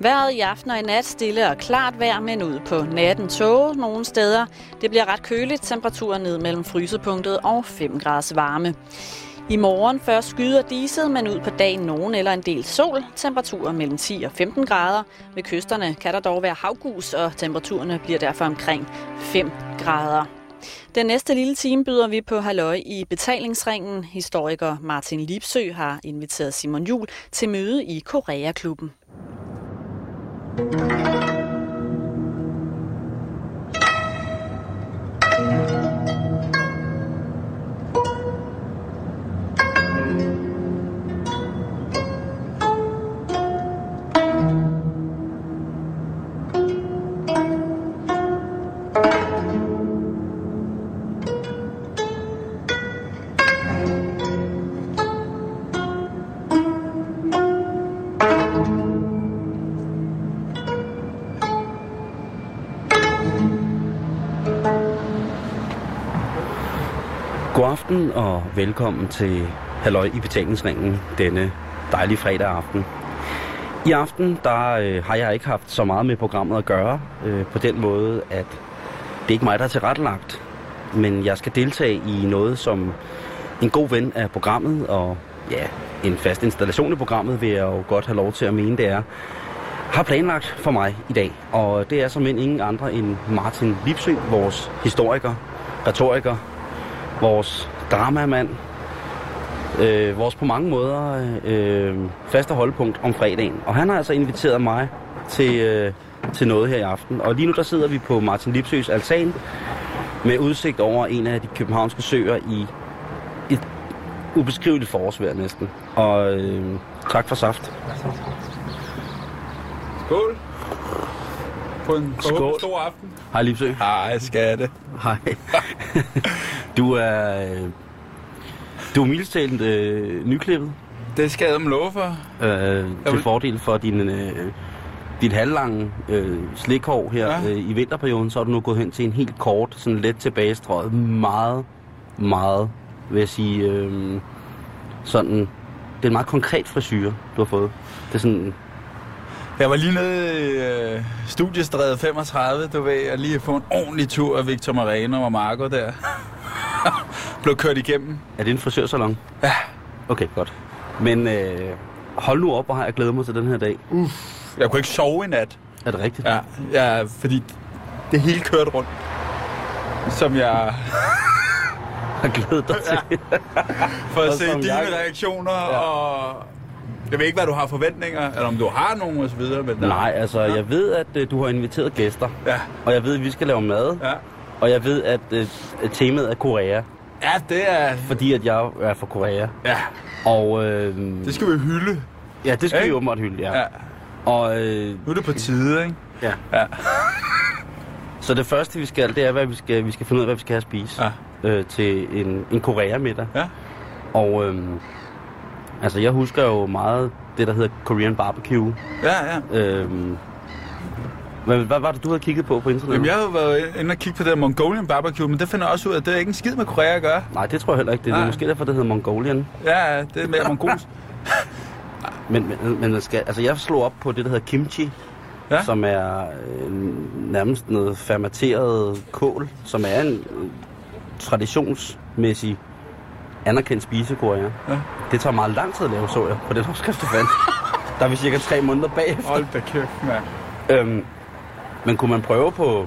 Vejret i aften og i nat stille og klart vejr, men ud på natten tåge nogle steder. Det bliver ret køligt, temperaturen ned mellem frysepunktet og 5 graders varme. I morgen først skyder diset, men ud på dagen nogen eller en del sol. Temperaturer mellem 10 og 15 grader. Ved kysterne kan der dog være havgus, og temperaturerne bliver derfor omkring 5 grader. Den næste lille time byder vi på halløj i betalingsringen. Historiker Martin Lipsø har inviteret Simon Jul til møde i Koreaklubben. Música God aften og velkommen til Halløj i betalingsringen denne dejlige fredag aften. I aften der øh, har jeg ikke haft så meget med programmet at gøre øh, på den måde, at det er ikke mig, der er tilrettelagt. Men jeg skal deltage i noget, som en god ven af programmet, og ja, en fast installation i programmet, vil jeg jo godt have lov til at mene, det er, har planlagt for mig i dag. Og det er som end ingen andre end Martin Lipsø, vores historiker, retoriker, vores dramamand, øh, vores på mange måder øh, faste holdepunkt om fredagen. Og han har altså inviteret mig til, øh, til noget her i aften. Og lige nu der sidder vi på Martin Lipsøs altan med udsigt over en af de københavnske søer i et ubeskriveligt forårsvejr næsten. Og øh, tak for saft. Skål. På en. Skål. stor aften. Hej Lipsø. Hej, skatte. Hej. du er... Du er mildest talt øh, nyklippet. Det skal jeg love for. øh, til vil- fordel for din, øh, dit halvlange øh, slikhår her Ja. øh, i vinterperioden, så er du nu gået hen til en helt kort, sådan let tilbagestrøget, meget, meget, vil jeg sige, øh, sådan, det er en meget konkret frisyr, du har fået. Det er sådan, Jeg var lige nede i øh, studiestræde 35, du ved, jeg lige få en ordentlig tur af Victor Moreno og Marco der. Blev kørt igennem. er det en frisørsalon? Ja. Okay, godt. Men øh, hold nu op, hvor har jeg glædet mig til den her dag. Jeg kunne ikke sove i nat. Er det rigtigt? Ja, ja fordi det hele kørte rundt. Som jeg Jeg har glædet dig til. for at se dine jeg- reaktioner, ja. og jeg ved ikke, hvad du har forventninger, eller om du har nogen og så videre. Men Nej, altså, jeg ved, at øh, du har inviteret gæster, Ja, og jeg ved, at vi skal lave mad, ja. Og jeg ved, at øh, temaet er Korea. Ja, det er... fordi at jeg er fra Korea. Ja, Og øh, det skal vi hylde. ja, det skal vi Ikke? åbenbart hylde, ja. Ja. ja. Og øh, Nu er det på tide, ikke? ja. Ja. Så det første vi skal, det er, hvad vi skal, vi skal finde ud af, hvad vi skal have at spise Ja. øh, til en, en Korea-middag. Ja. Og øh, altså, jeg husker jo meget det, der hedder Korean barbecue. Ja, ja. Øh, hvad, hvad var det, du havde kigget på på internettet? Jamen, jeg har jo været inde og kigge på det der Mongolian barbecue, men det finder jeg også ud af, at det er ikke en skid med Korea at gøre. Nej, det tror jeg heller ikke. Det er Nej. måske derfor, det hedder Mongolian. Ja, det er mere mongolsk. Men, men, men man skal, altså, jeg slog op på det, der hedder kimchi. Ja. som er øh, nærmest noget fermenteret kål, som er en øh, traditionsmæssig anerkendt spise i Korea. Ja. Det tager meget lang tid at lave, så jeg, på den opskrift, jeg fandt. Der er vi cirka tre måneder bagefter. Hold da kæft, mand. Øhm, men kunne man prøve på...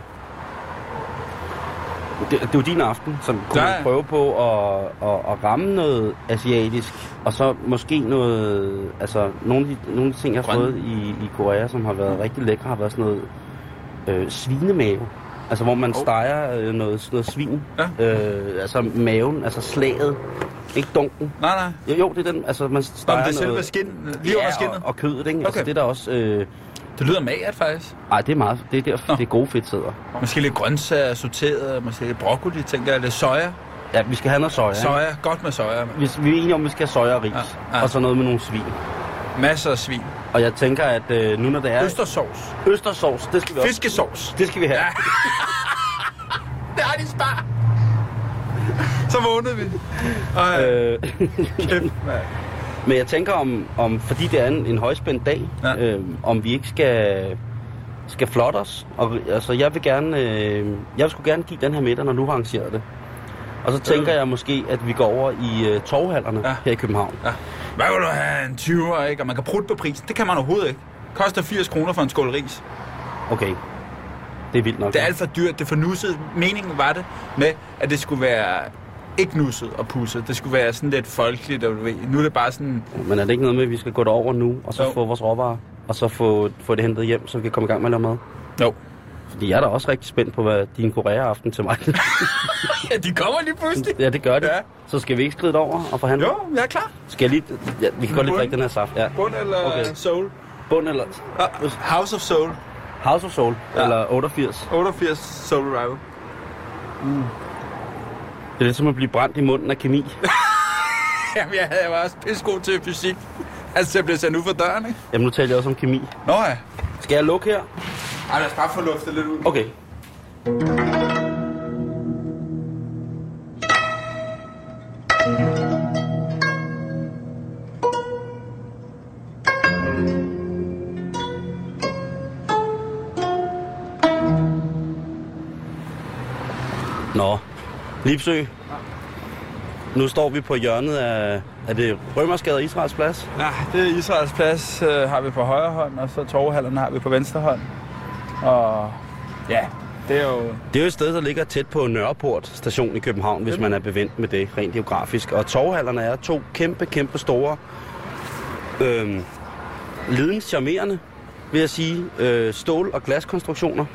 Det, det er jo din aften, så kunne Ja, man prøve på at, at, at ramme noget asiatisk, og så måske noget... Altså, nogle af de, nogle af de ting, jeg har Grøn. fået i, i Korea, som har været rigtig lækre, har været sådan noget øh, svinemave. Altså, hvor man Oh. steger øh, noget, noget svin. Ja. Øh, altså maven, altså slaget. Ikke dunken. Nej, nej. Jo, jo, det er den, altså man steger men det er selve noget... skin, lige under ja, skinnet. og, og kødet, ikke? Altså, Okay. det er der også... Øh, Det lyder magert, faktisk. ej, det er meget... Det er der, Nå. det er gode fedtsæder. Måske lidt grøntsager, sorteret, måske lidt broccoli, tænker jeg. Lidt soja. Ja, vi skal have noget soja. ikke? Soja, godt med soja. Hvis vi er enige om, at vi skal have soja og ris, Ja, ja, og så noget med nogle svin. Masser af svin. Og jeg tænker, at øh, nu når det er Østersovs. østersovs, det skal vi også. Fiskesovs. Det skal vi have. Ja. Det har de spar. Så vågnede vi. Ej, Øh, kæft, mand. Men jeg tænker om, om fordi det er en, en højspændt dag, Ja. øh, om vi ikke skal, skal flotte os. Og, altså, jeg vil gerne, øh, jeg vil sgu gerne give den her middag, når du har arrangeret det. Og så tænker Øh. jeg måske, at vi går over i øh, torvhallerne Ja. her i København. Ja. Hvad vil du have? En 20'er, ikke? Og man kan prutte på prisen. Det kan man overhovedet ikke. Koster 80 kroner for en skål ris. Okay. Det er vildt nok. Det er alt for dyrt. Det er for nusset. Meningen var det med, at det skulle være ikke nusset og pusset. Det skulle være sådan lidt folkeligt, og du ved. Nu er det bare sådan... Men er det ikke noget med, at vi skal gå derover nu, og så Jo. få vores råvarer, og så få, få det hentet hjem, så vi kan komme i gang med lave mad? Jo. Fordi jeg er da også rigtig spændt på, hvad din korea-aften til mig. Ja, de kommer lige pludselig. ja, det gør det. Ja. Så skal vi ikke skride over og forhandle? Jo, jeg er klar. Skal jeg lige... Ja, vi kan godt lige drikke den her saft. Ja. Bund eller Okay. Soul? Bund eller... Uh, House of Soul. House of Soul, ja. Eller 88. 88 Soul Revival. Det er som at blive brændt i munden af kemi. Jamen, jeg, havde, var også pissegod til fysik. Altså, jeg blev sendt ud for døren, ikke? Jamen, nu taler jeg også om kemi. Nå ja. Skal jeg lukke her? Ej, lad os bare få luftet lidt ud. Okay. Nå, Lipsø. Nu står vi på hjørnet af, er det Rømersgade og Israels plads? Ja, det er Israels plads, øh, har vi på højre hånd, og så torvehallerne har vi på venstre hånd. Og ja, det er jo... Det er jo et sted, der ligger tæt på Nørreport station i København, hvis man er bevendt med det rent geografisk. Og torvhallerne er to kæmpe, kæmpe store, øh, lidens charmerende, vil jeg sige, øh, stål- og glaskonstruktioner.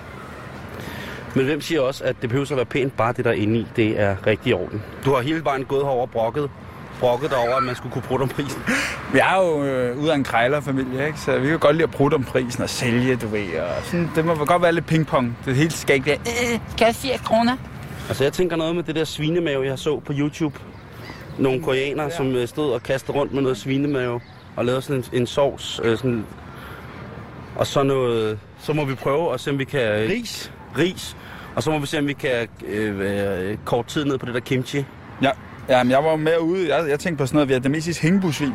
Men hvem siger også, at det behøver at være pænt, bare det der er inde i, det er rigtig i orden. Du har hele vejen gået herover og brokket, brokket dig over, at man skulle kunne bruge om prisen. Vi er jo øh, ude af en krejlerfamilie, ikke? så vi kan godt lide at prutte om prisen og sælge, du ved. Og sådan, det må godt være lidt pingpong. Det hele skal ikke være, øh, skal jeg 80 kroner? Altså jeg tænker noget med det der svinemave, jeg så på YouTube. Nogle koreanere, ja. som øh, stod og kastede rundt med noget svinemave og lavede sådan en, en sovs. Øh, sådan, og så noget, så må vi prøve at se, om vi kan... Ris? Ris. Og så må vi se, om vi kan øh, kort tid ned på det der kimchi. Ja, ja men jeg var med ude. Jeg, jeg tænkte på sådan noget, vi har det mest hængebusvin.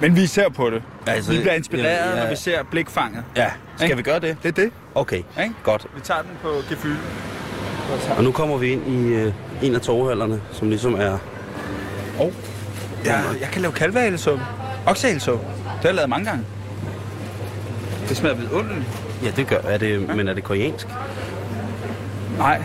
Men vi ser på det. Altså, vi bliver inspireret, ja, ja. når vi ser blikfanget. Ja, skal Ikke? vi gøre det? Det er det. Okay, Ikke? godt. Vi tager den på gefyld. Og nu kommer vi ind i øh, en af torvhallerne, som ligesom er... Oh. Ja, jeg kan lave kalvehalesuppe. Oksehalesuppe. Det har jeg lavet mange gange. Det smager vidunderligt. Ja, det gør er det, men er det koreansk? Nej.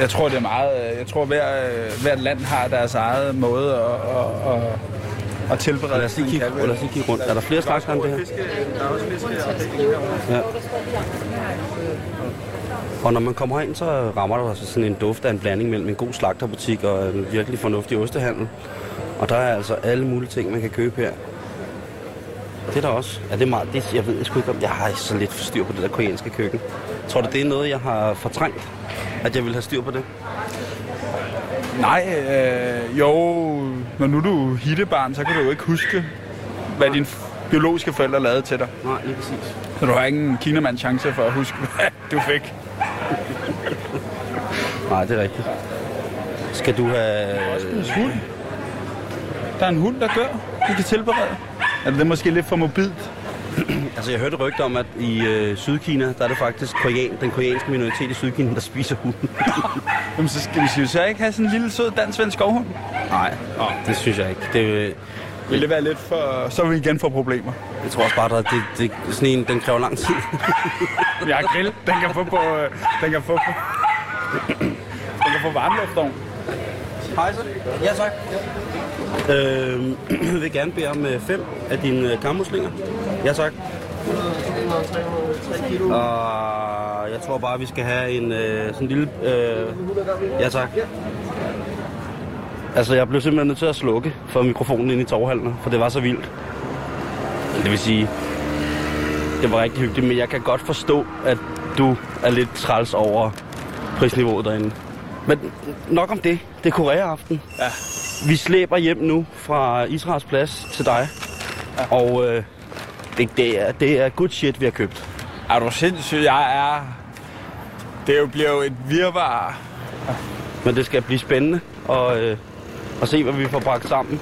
Jeg tror, det er meget... øh, Jeg tror, hver, øh, hvert land har deres eget måde at, at, at, at tilberede Lad os lige kigge, lad os lige kigge rundt. Er der flere slags end det her? Der er også fiske Ja. Og når man kommer ind, så rammer der altså sådan en duft af en blanding mellem en god slagterbutik og en virkelig fornuftig ostehandel. Og der er altså alle mulige ting, man kan købe her. Det er der også. Ja, det er meget, det, jeg ved sgu ikke om, jeg har så lidt styr på det der koreanske køkken. Tror du, det er noget, jeg har fortrængt? At jeg vil have styr på det? Nej, øh, jo, når nu du er hittebarn, så kan du jo ikke huske, hvad dine biologiske forældre lavede til dig. Nej, lige præcis. Så du har ikke en kinamand chance for at huske, hvad du fik. Nej, det er rigtigt. Skal du have... En hund. Der er en hund, der gør. Vi kan tilberede. Er det måske lidt for mobilt? Altså, jeg hørte rygter om, at i øh, Sydkina, der er det faktisk korean, den koreanske minoritet i Sydkina, der spiser hunden. Jamen, så skal vi så ikke have sådan en lille sød dansk skovhund. Nej, det synes jeg ikke. Det, øh, Vil det være lidt for... Så vil vi igen få problemer. jeg tror også bare, at det, det, det, sådan en, den kræver lang tid. Jeg har grill. Den kan få på... øh, Den kan få på... Den kan få varmluftovn. Hej så. Ja, tak. Øh, jeg vil gerne bede om øh, fem af dine øh, kammuslinger. Ja, tak. Og jeg tror bare, vi skal have en øh, sådan en lille... Øh, ja, tak. Altså, jeg blev simpelthen nødt til at slukke for mikrofonen ind i torvhallen, for det var så vildt. Det vil sige, det var rigtig hyggeligt, men jeg kan godt forstå, at du er lidt træls over prisniveauet derinde. Men nok om det. Det er Korea-aften. Ja. Vi slæber hjem nu fra Israels plads til dig. Ja. Og øh, det, det, er, det er good shit, vi har købt. Er du sindssyg? Jeg er... Det er jo, bliver jo et virvar. Men det skal blive spændende og, øh, at se, hvad vi får bragt sammen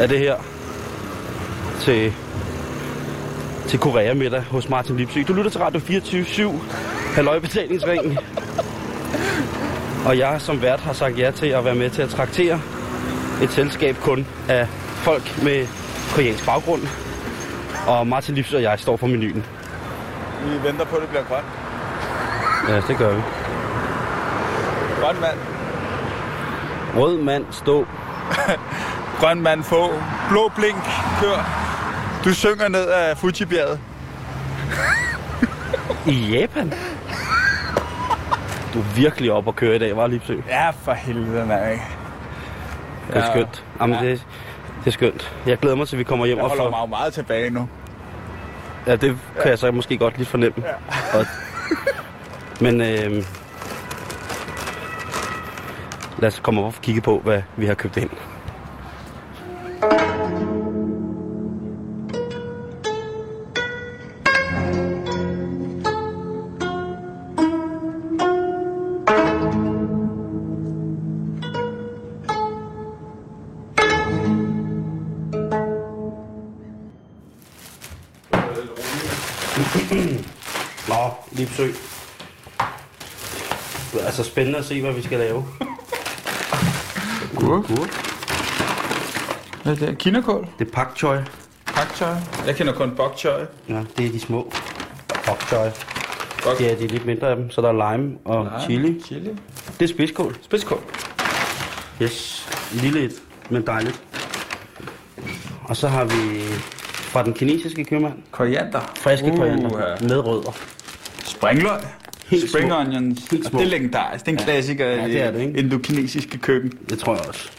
af det her. til, til Korea middag hos Martin Lipsø. Du lytter til Radio 24-7, Halløj Betalingsringen. Og jeg som vært har sagt ja til at være med til at traktere et selskab kun af folk med koreansk baggrund. Og Martin Lipsø og jeg står for menuen. Vi venter på, at det bliver grønt. Ja, det gør vi. Grøn mand. Rød mand, stå. Grøn mand, få. Blå blink, kør. Du synger ned af Fuji-bjerget. I Japan? Du er virkelig op at køre i dag, var Lipsø? Ja, for helvede, mand. Det er Ja. skønt. Jamen, Ja. det, det er skønt. Jeg glæder mig til, at vi kommer hjem Jeg og holder får... mig meget tilbage nu. Ja, det kan jeg så måske godt lige fornemme. Ja. Og, men øh, lad os komme op og kigge på, hvad vi har købt ind. Spændende at se, hvad vi skal lave. Gurk. Gurk. Hvad er det? Kinakål? Det er pak choi. Pak choy? Jeg kender kun bok choy. Ja, det er de små. Pak choi. Bok. Det er de lidt mindre af dem, så der er lime og Nej, chili. Chili. Det er spidskål. Spidskål. Yes. Lille et, men dejligt. Og så har vi fra den kinesiske købmand, Koriander. friske Uh, koriander med rødder. Springløg. Helt Spring små. onions. Helt Og små. Det er legendarisk. Det er en klassiker Ja, det er det, ikke? indokinesiske køkken. Det tror jeg også.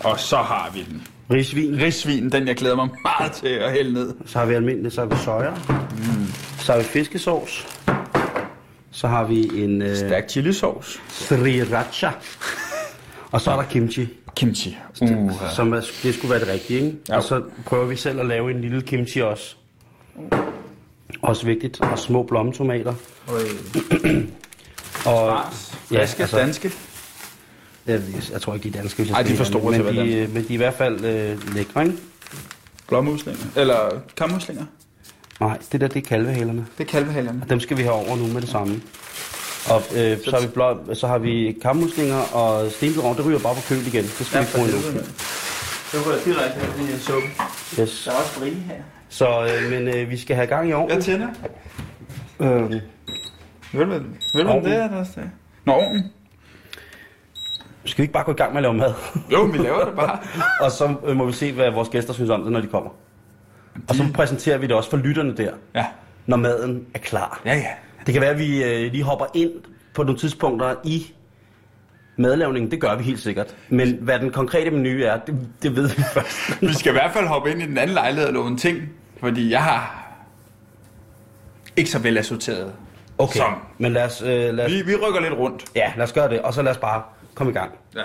Og så har vi den. Risvin. Risvin, den jeg glæder mig meget til at hælde ned. Så har vi almindelig, så har vi soja. Mm. Så har vi fiskesauce. Så har vi en øh, Stærk chilisauce. sriracha. Og så er der kimchi, Kimchi. Uh, som er, det skulle være det rigtige, ikke? Ja. Og så prøver vi selv at lave en lille kimchi også. Også vigtigt. Og små blommetomater. Og, Friske, altså- altså, danske. jeg, jeg tror ikke, de er danske, hvis jeg Ej, skal de er være for store ærlig, til men de, men de er i hvert fald øh, lækre, ikke? Blåmuslinger. Eller kammuslinger. Nej, det der, det er kalvehalerne. Det er kalvehalerne. Og dem skal vi have over nu med det samme. Og øh, så, har vi blå, så har vi kammuslinger og stenbidrag. Det ryger bare på køl igen. Det skal vi ikke bruge endnu. Det var direkte ind i en suppe. Yes. Der er også frie her. Så, øh, men øh, vi skal have gang i Jeg ovnen. tænder. Øh, Vil du, vil Ovnen. det er det? Nå, ovnen. skal vi ikke bare gå i gang med at lave mad? Jo, vi laver det bare. og så øh, må vi se, hvad vores gæster synes om det, når de kommer. Og så præsenterer vi det også for lytterne der, Ja. når maden er klar. Ja, ja. Det kan være, at vi øh, lige hopper ind på nogle tidspunkter i madlavningen. Det gør vi helt sikkert. Men hvad den konkrete menu er, det, det ved vi først. Vi skal i hvert fald hoppe ind i den anden lejlighed og låne ting. Fordi jeg har ikke så vel assorteret. Okay, Som. men lad os, øh, lad os, Vi, vi rykker lidt rundt. ja, lad os gøre det, og så lad os bare komme i gang. Ja.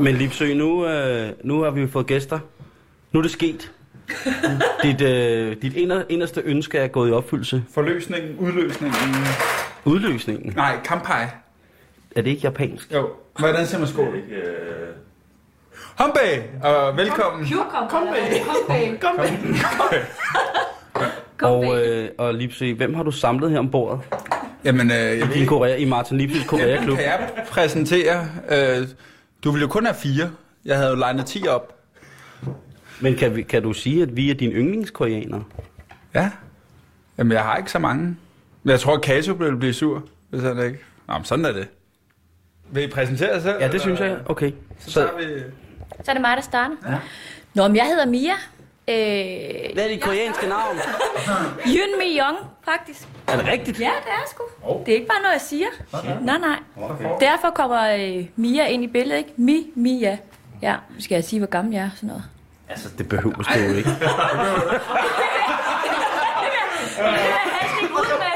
Men Lipsø, nu, øh, nu har vi fået gæster. Nu er det sket. Dit, øh, dit inder, inderste ønske er gået i opfyldelse. Forløsningen, udløsningen. Udløsningen. Nej, kampai. Er det ikke japansk? Jo. Hvordan siger man skål? Hombe, og velkommen. Bag. Kom Og, øh, og Lipsø, hvem har du samlet her om bordet? Jamen, øh, jeg ved I, Korea, i Martin Lipsøs Korea-klub. kan jeg præsentere. Øh, du ville jo kun have fire. Jeg havde jo legnet 10 op. Men kan, vi, kan du sige, at vi er dine yndlingskoreanere? Ja. Jamen, jeg har ikke så mange. Men jeg tror, at Kato ville blive sur, hvis han ikke... Nå, men sådan er det. Vil I præsentere jer selv? Ja, det synes jeg. Okay. Så Så, tager vi... Så er det mig, der starter. Ja. Nå, men jeg hedder Mia. Øh, hvad er dit koreanske navn? Yun Mi Young, faktisk. Er det rigtigt? Ja, det er sgu. Det er ikke bare noget, jeg siger. Nej, nej. Derfor kommer øh, Mia ind i billedet, ikke? Mi, Mia. Ja, skal jeg sige, hvor gammel jeg er? Sådan noget. Altså, det behøver du jo ikke.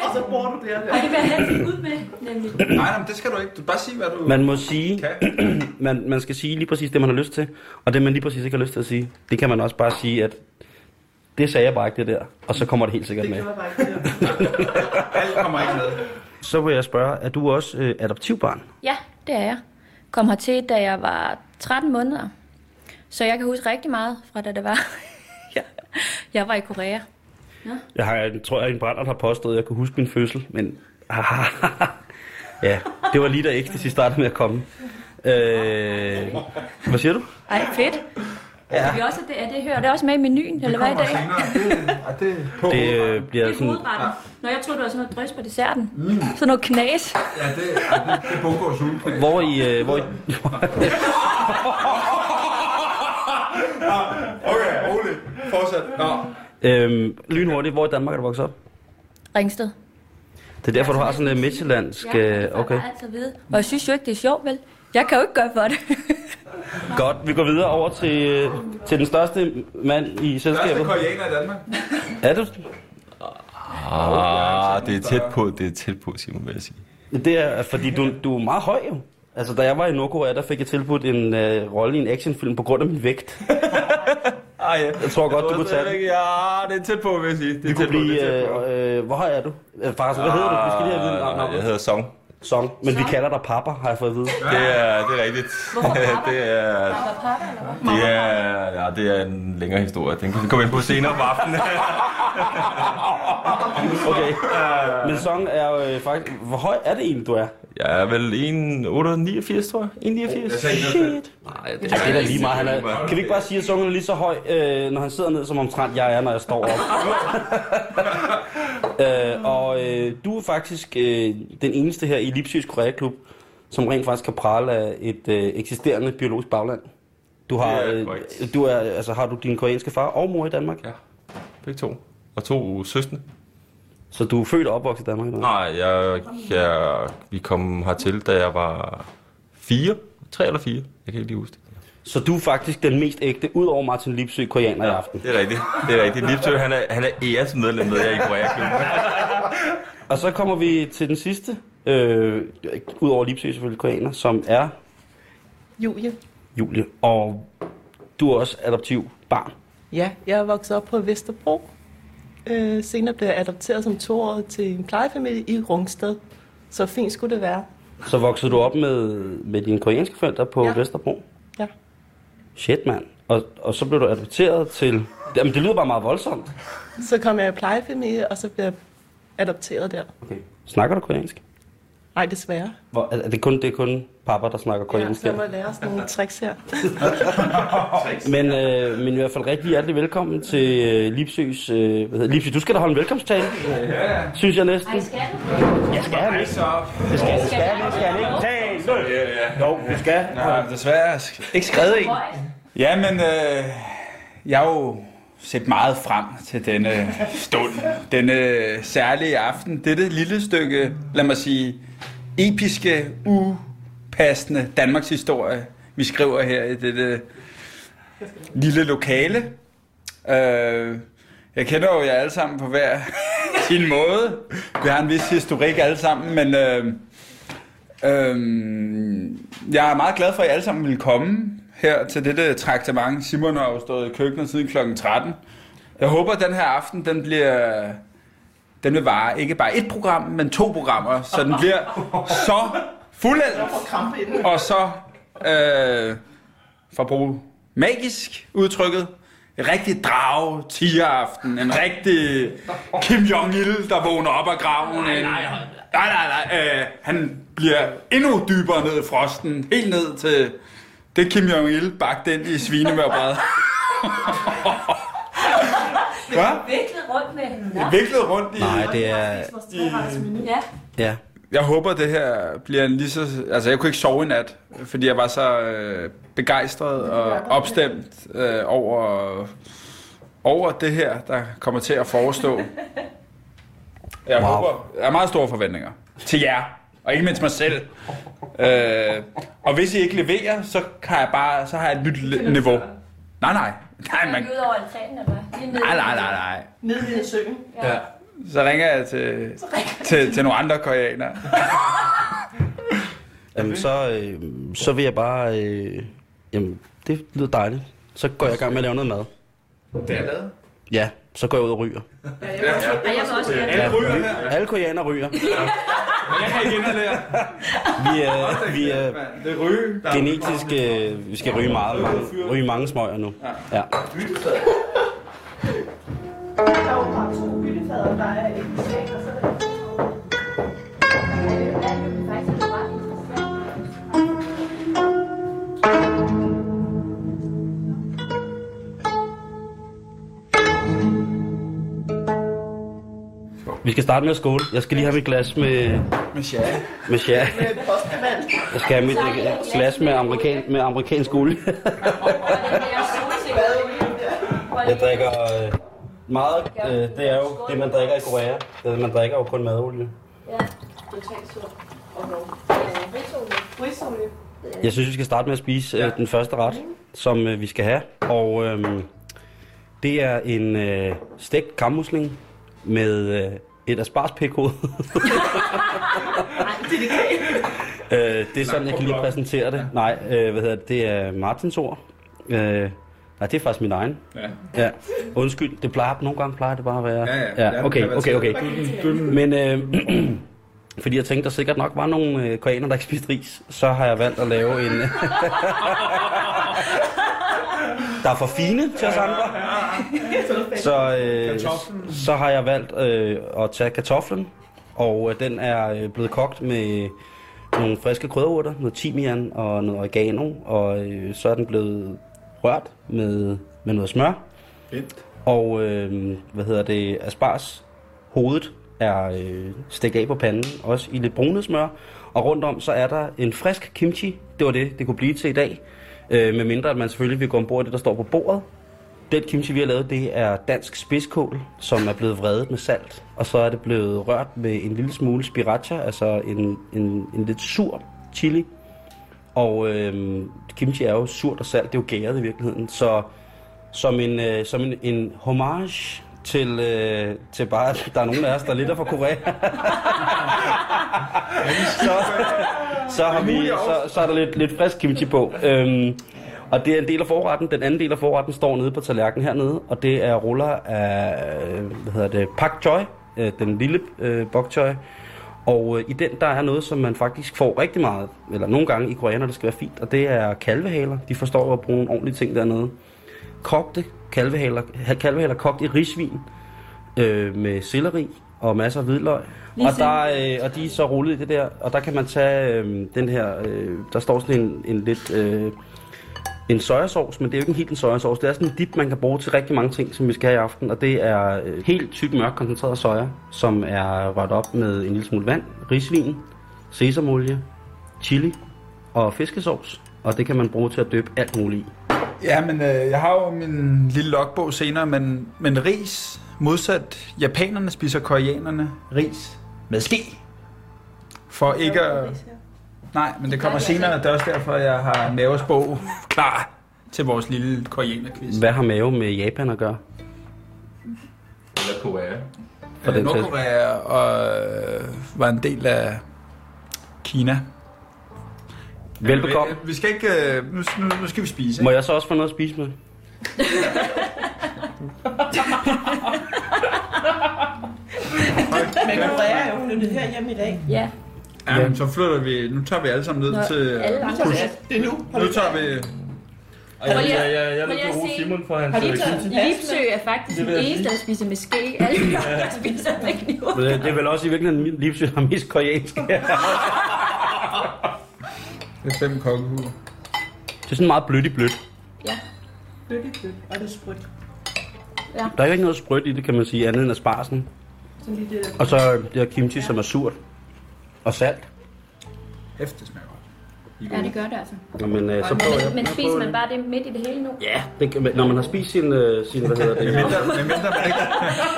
Og så bor du der. Og det vil jeg helst ikke ud med, nemlig. Nej, nej, men det skal du ikke. Du bare sige, hvad du... Man må sige, Kan. man, man skal sige lige præcis det, man har lyst til, og det, man lige præcis ikke har lyst til at sige. Det kan man også bare sige, at Det sagde jeg bare ikke det der, og så kommer det helt sikkert med. Alt kommer ikke med. Så vil jeg spørge, er du også øh, adoptivbarn? Ja, det er jeg. Kom hertil, da jeg var 13 måneder. Så jeg kan huske rigtig meget fra da det var. Ja. jeg var i Korea. Jeg, har, jeg tror, at en brænder har påstået, at jeg kunne huske min fødsel, men... ja, det var lige da ecstasy startede med at komme. Øh, hvad siger du? Ej, fedt. Ja. Vi også, det, er det, hører det også med i menuen, eller hvad i dag? det på. Det øh, bliver Det er sådan... hovedretten. Når jeg troede, det var sådan noget drys på desserten. Mm. Sådan noget knas. Ja, det, ja, det, det er Bungårds julepræg. Hvor I... Øh, hvor I Okay, roligt. Fortsæt. Nå. øhm, lynhurtigt, hvor i Danmark er du vokset op? Ringsted. Det er derfor, du har sådan en midtjyllandsk... Ja, øh, jeg Okay, altid vide. Og jeg synes jo ikke, det er sjovt, vel? Jeg kan jo ikke gøre for det. godt. Vi går videre over til, øh, til den største mand i Største selskabet. koreaner i Danmark. Er du? Ah, det er tæt på, det er tæt på, Simon, vil jeg sige. Det er, fordi du, du er meget høj jo. Altså, da jeg var i Nordkorea, der fik jeg tilbudt en øh, rolle i en actionfilm på grund af min vægt. Ah, ja. Jeg tror godt, du kunne tage den. Ja, det er tæt på, vil jeg sige. Det er tæt på, blive... det er tæt på. Øh, øh, hvor høj er du? Øh, Faktisk, hvad hedder du? Vi skal lige have viden Ah. Jeg hedder Song. Song. Men vi kalder dig Papa, har jeg fået at vide. Det er, det er rigtigt. Hvorfor papa? det er, papa, eller hvad? det er, ja, det er en længere historie. Den kan vi komme ind på senere om aftenen. Okay. Men Song er jo øh, faktisk... Hvor høj er det egentlig, du er? Jeg er vel 1,89, tror jeg. 1,89. Shit. Nej, det Ja, det er da lige meget. Han er, kan vi ikke bare sige, at Song er lige så høj, øh, når han sidder ned, som omtrent jeg er, når jeg står op? øh, og øh, du er faktisk øh, den eneste her i Lipsys Korea-klub, som rent faktisk kan prale af et øh, eksisterende biologisk bagland. Du har, øh, du er, altså, har du din koreanske far og mor i Danmark? Ja, begge to. Og to søstre. Så du er født og opvokset i Danmark? Eller? Nej, jeg, jeg, vi kom hertil, da jeg var fire. Tre eller fire. Jeg kan ikke lige huske det. Så du er faktisk den mest ægte, ud over Martin Lipsø, koreaner i aften. Det er rigtigt. Det er rigtigt. Lipsø, han er, han er æres medlem med jer i Korea-klubben. Og så kommer vi til den sidste, øh, ud over Lipsø selvfølgelig koreaner, som er Julie. Julie. Og du er også adoptiv barn. Ja, jeg er vokset op på Vesterbro. Øh, senere blev jeg adopteret som toårig til en plejefamilie i Rungsted. Så fint skulle det være. Så voksede du op med, med dine koreanske forældre på ja. Vesterbro? Ja. Shit, mand. Og, og så blev du adopteret til... Jamen, det lyder bare meget voldsomt. Så kom jeg i plejefamilie, og så blev jeg adopteret der. Okay. Snakker du koreansk? Nej, desværre. Hvor, er, er det, kun, det er kun pappa, der snakker Ja, koreansk så jeg må lære sådan nogle tricks her. Men, øh, men i hvert fald rigtig hjertelig velkommen til øh, Lipsøs... Øh, hvad hedder Lipsø, du skal da holde en velkomsttale, synes jeg næsten. Ej, skal du? Jeg skal have det. Så, Det skal, det skal, det skal ikke. Tag! ja, ja. Jo, du skal. Nej, desværre ikke skrevet en. Ja, men øh, jeg har jo set meget frem til denne stund, denne særlige aften. Dette lille stykke, lad mig sige, episke, upassende Danmarks historie, vi skriver her i dette lille lokale. Øh, jeg kender jo jer alle sammen på hver sin måde. Vi har en vis historik alle sammen, men øh, øh, jeg er meget glad for, at I alle sammen vil komme her til dette traktement. Simon har jo stået i køkkenet siden kl. 13. Jeg håber, at den her aften, den bliver... Den vil vare ikke bare et program, men to programmer, så den bliver så fuldendt og så, øh, for at bruge magisk udtrykket, en rigtig drage tigeraften, en rigtig Kim Jong-il, der vågner op af graven. Nej, nej, nej, nej, nej. Øh, han bliver endnu dybere ned i frosten, helt ned til det Kim Jong-il bagt ind i svinemørbræd. Hvad? Viklet rundt med Nå. Viklet rundt i... Nej, det er... Ja. Ja. Jeg håber, det her bliver en lige så... Altså, jeg kunne ikke sove i nat, fordi jeg var så øh, begejstret og opstemt øh, over, over det her, der kommer til at forestå. Jeg Wow. håber... Jeg har meget store forventninger til jer, og ikke mindst mig selv. Øh, og hvis I ikke leverer, så, kan jeg bare, så har jeg et nyt niveau. Nej, nej. Nej, Man... Ud over altanen, eller hvad? Nej, i- nej, nej, nej. Nede i søen. Ja. Så ringer jeg til, til, til nogle andre koreanere. Jamen, så, øh, så vil jeg bare... Øh, jamen, det lyder dejligt. Så går jeg i gang med at lave noget mad. Det er lavet. Ja, så går jeg ud og ryger. Og jeg vil også gerne. Alle ryger her. Alle koreaner ryger. Men jeg kan ikke inhalere. Vi er, vi er Det er ryge. Der er genetisk, øh, vi skal ryge meget, mange, ryge mange smøger nu. Ja. Der er jo bare to gyldefader, der er en seng, og så er der Vi skal starte med at skåle. Jeg skal lige have mit glas med, med sjære. med postevand. Jeg skal have mit øh, glas med, amerikan, med amerikansk olie. Jeg drikker øh, meget, øh, det er jo det, man drikker i Korea. Det, man drikker jo kun madolie. Risolie. Jeg synes, vi skal starte med at spise øh, den første ret, som øh, vi skal have. Og øh, det er en øh, stegt kammusling med øh, et aspargespækhoved. øh, det er sådan, jeg kan lige præsentere det. Nej, øh, hvad hedder det? Det er Martins ord. Øh, nej, det er faktisk min egen. Ja. Ja, undskyld. Det plejer, nogle gange plejer det bare at være... Ja, ja. ja okay, okay, okay. Men øh, fordi jeg tænkte, der sikkert nok var nogle øh, koreaner, der ikke spiste ris, så har jeg valgt at lave en... der er for fine til os andre. Så, øh, Kartoflen. så har jeg valgt øh, at tage kartoflen, og øh, den er øh, blevet kogt med nogle friske krydderurter, noget timian og noget oregano, og øh, så er den blevet rørt med, med noget smør. Fedt. Og øh, hvad hedder det, asparges hovedet er øh, stegt af på panden, også i lidt brunet smør. Og rundt om så er der en frisk kimchi. Det var det, det kunne blive til i dag. Øh, med mindre at man selvfølgelig vil gå ombord i det, der står på bordet. Den kimchi, vi har lavet, det er dansk spidskål, som er blevet vredet med salt. Og så er det blevet rørt med en lille smule sriracha, altså en, en, en lidt sur chili. Og øh, kimchi er jo surt og salt, det er jo gæret i virkeligheden. Så som en, øh, som en, en homage til, øh, til bare, at der er nogen af os, der er lidt er fra Korea. så, så, har vi, så, så er der lidt, lidt frisk kimchi på. Øhm, og det er en del af forretten. Den anden del af forretten står nede på tallerkenen hernede, og det er ruller af, hvad hedder det, pak choi, øh, den lille øh, bok choi. Og øh, i den, der er noget, som man faktisk får rigtig meget, eller nogle gange i Korea, når det skal være fint, og det er kalvehaler. De forstår at bruge nogle ordentlige ting dernede. Kogte kalvehaler, kalvehaler kogt i risvin øh, med selleri og masser af hvidløg. Og, der, øh, og de er så rullet i det der, og der kan man tage øh, den her, øh, der står sådan en, en lidt... Øh, en sojasauce, men det er jo ikke en helt en sojasauce. Det er sådan en dip, man kan bruge til rigtig mange ting, som vi skal have i aften. Og det er øh, helt tyk mørk koncentreret soja, som er rørt op med en lille smule vand, risvin, sesamolie, chili og fiskesauce. Og det kan man bruge til at døbe alt muligt i. Ja, men øh, jeg har jo min lille logbog senere, men, men ris, modsat japanerne spiser koreanerne ris med ske. For ikke at... Nej, men det kommer senere, det er også derfor, jeg har Mavers bog klar til vores lille koreanerquiz. Hvad har mave med Japan at gøre? Eller Korea. For den Nordkorea og øh, var en del af Kina. Velbekomme. Vi, skal ikke... Øh, nu, nu, nu skal vi spise. Må jeg så også få noget at spise med? Men Korea er jo flyttet her hjem i dag. Ja. Ja, men så flytter vi... Nu tager vi alle sammen ned Nå, til... alle andre. Det er nu. Nu tager vi... Og jeg, jeg, jeg, jeg vil. Simon for hans øh, kimchi. Lipsø er faktisk den eneste, der spiser med ske. Alle de andre, spiser med kniv. Men Det det er vel også i virkeligheden livssyn har mest koreansk. det Det er fem kokkehuer. er sådan meget blødt i blødt. Ja. Blødt i blødt, og det er sprødt. Der er ikke noget sprødt i det, kan man sige, andet end asparsen. Det Og så det her kimchi, som er surt. Og salt. Hæft, det smager godt. Ja, det gør det altså. Men, øh, så Og, prøver jeg. men, men spiser man bare det midt i det hele nu? Ja, det, kan- når man har spist sin, øh, sin hvad hedder det, med mindre man ikke...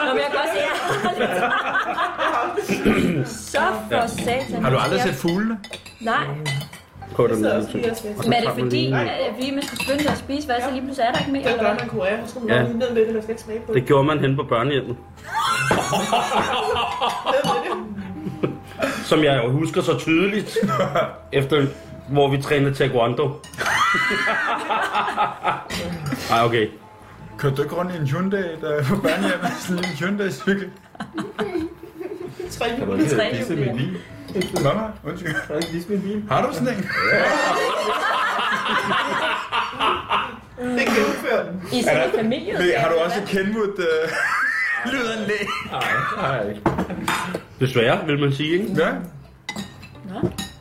Nå, men jeg kan se, at Så for satan. Har du aldrig set fuglene? Nej, på den. også lige så men er det fordi, lige- at vi man skal skynde sig at spise, hvad så lige pludselig er der ikke mere? Det Eller gør hvad? man i Korea, så man Ja. ja. ned med det, man skal ikke smage på Det gjorde man hen på børnehjemmet. Som jeg jo husker så tydeligt, efter hvor vi trænede taekwondo. Ej, okay. Kørte du ikke rundt i en Hyundai, der er på børnehjemmet? Sådan en Hyundai-cykel. Ikke vise min bil? Mamma, undskyld. Kan du ikke vise min bil? Har du sådan en? Det gennemfører den. I sådan en familie. Har du også Kenwood uh, lydanlæg? Nej, det har jeg ikke. Desværre, vil man sige, ikke? Ja.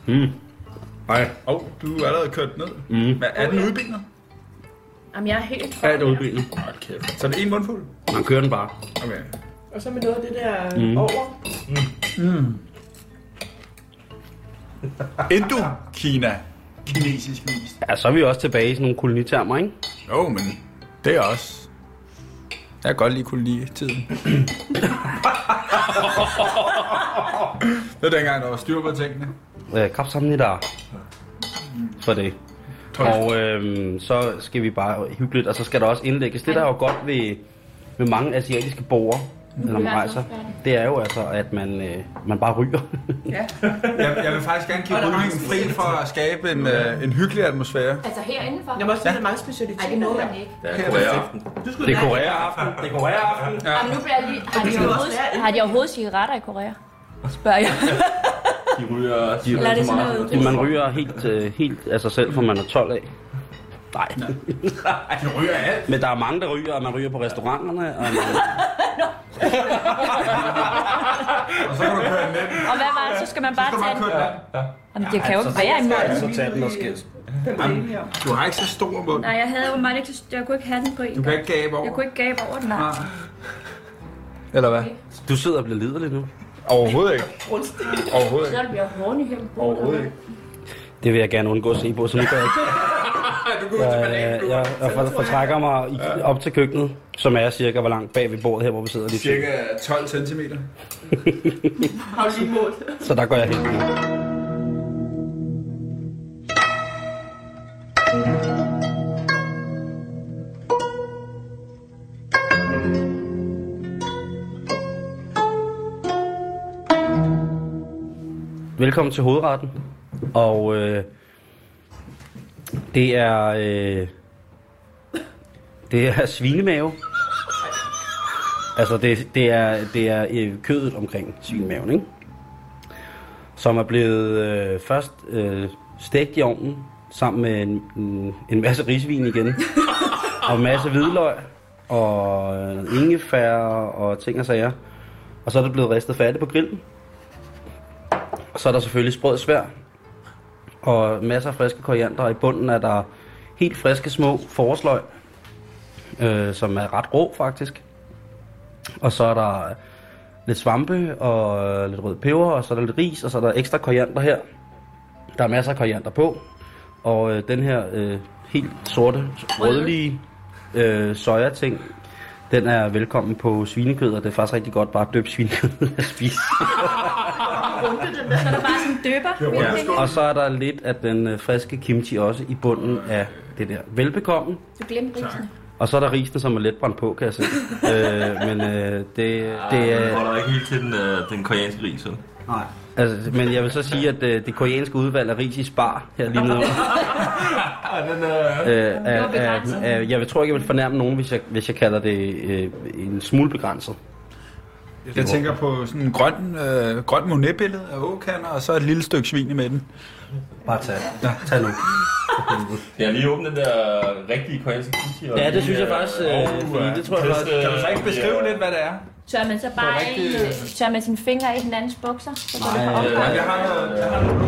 Mm. Ej, Åh, oh, du er allerede kørt ned. mm. Hvad, er den udbinder? Jamen, jeg er helt Alt er udbilet. Hold kæft. Så er det en mundfuld? Man kører den bare. Okay. Og så med noget af det der Mm. mm. over. Indokina. Kinesisk vis. Ja, så er vi også tilbage i sådan nogle kolonitermer, ikke? Jo, men det er også... Jeg kan godt lide kolonitiden. det er dengang, der var styr på tingene. Øh, Kapsammen der. For det. Og øhm, så skal vi bare hyggeligt, og så skal der også indlægges. Det der er jo godt ved, ved mange asiatiske borgere, når man rejser, det er jo altså, at man, øh, man bare ryger. Jeg, jeg vil faktisk gerne give rygningen fri for at skabe en, øh, en hyggelig atmosfære. Altså herinde for? Jeg må også sige, at der er mange specialiteter. Nej, det må man ikke. Det er Korea-aften. Du skulle Det er Korea-aften. Det er Korea-aften. Jamen, nu bliver jeg lige... Har de, skal du også overhovedet, har de overhovedet cigaretter i Korea? Spørger jeg. De ryger... De Eller er det sådan noget... Man ryger helt, øh, helt af sig selv, for man er 12 af. Nej. De ryger alt. Men der er mange, der ryger, og man ryger på restauranterne. Og man, Og så kan du køre den. Og hvad var det? Så skal man bare Så tage du den. Jamen, det kan jo ikke være i munden. så tager den og skæld. Jamen, du har ikke så stor mund. Nej, jeg havde åbenbart ikke... Jeg kunne ikke have den på en Du kan ikke gabe over. Jeg kunne ikke gabe over den. Nej. Nej. Eller hvad? Du sidder og bliver liderlig nu. Overhovedet ikke. Overhovedet Så ikke. det bliver horny her på Overhovedet ikke. Det vil jeg gerne undgå at se på, så nu gør jeg ikke. Du går Jeg, jeg, jeg for- fortrækker mig i- op til køkkenet, som er cirka hvor langt bag ved bordet her, hvor vi sidder lige Cirka 12 cm. Har lige målt? Så der går jeg helt. Velkommen til hovedretten. Og øh, det er øh, det er svinemave. Altså det, det er det er øh, kødet omkring svinemaven, ikke? Som er blevet øh, først øh, stegt i ovnen sammen med en, en, en masse risvin igen. og en masse hvidløg og øh, ingefær og ting og sager. Og så er det blevet ristet færdigt på grillen. Og så er der selvfølgelig sprød svær. Og masser af friske koriander. Og i bunden er der helt friske små forsløg, Øh, som er ret rå faktisk. Og så er der lidt svampe og øh, lidt rød peber, og så er der lidt ris, og så er der ekstra koriander her. Der er masser af koriander på. Og øh, den her øh, helt sorte, rødlige øh, sojating, den er velkommen på svinekød, og det er faktisk rigtig godt bare at døbe svinekød at spise. Så er der bare sådan døber. Ja. Og så er der lidt af den øh, friske kimchi også i bunden af det der. Velbekomme. Du glemte risene. Og så er der risene, som er let brændt på, kan jeg se. øh, men øh, det, det Det er... holder ikke helt til den, øh, den koreanske ris, vel? Nej. Altså, men jeg vil så sige, at øh, det koreanske udvalg af ris i spar her lige nu, øh, er, er, er, jeg vil, tror ikke, jeg vil fornærme nogen, hvis jeg, hvis jeg kalder det øh, en smule begrænset. Jeg tænker på sådan en grøn, øh, grøn Monet-billede af åkander, og så et lille stykke svin i midten. Bare tag, ja. tag nu. Jeg har lige åbnet den der rigtige koreanske kimchi. Ja, det synes jeg øh, faktisk, øh, fordi det tror jeg øh, faktisk- Kan du så ikke beskrive lidt, hvad det er? Tør man så bare rigtig- øh, tør man sine fingre i hinandens bukser? Så går det Nej, på øh, omgang. Jeg har noget... Jeg har noget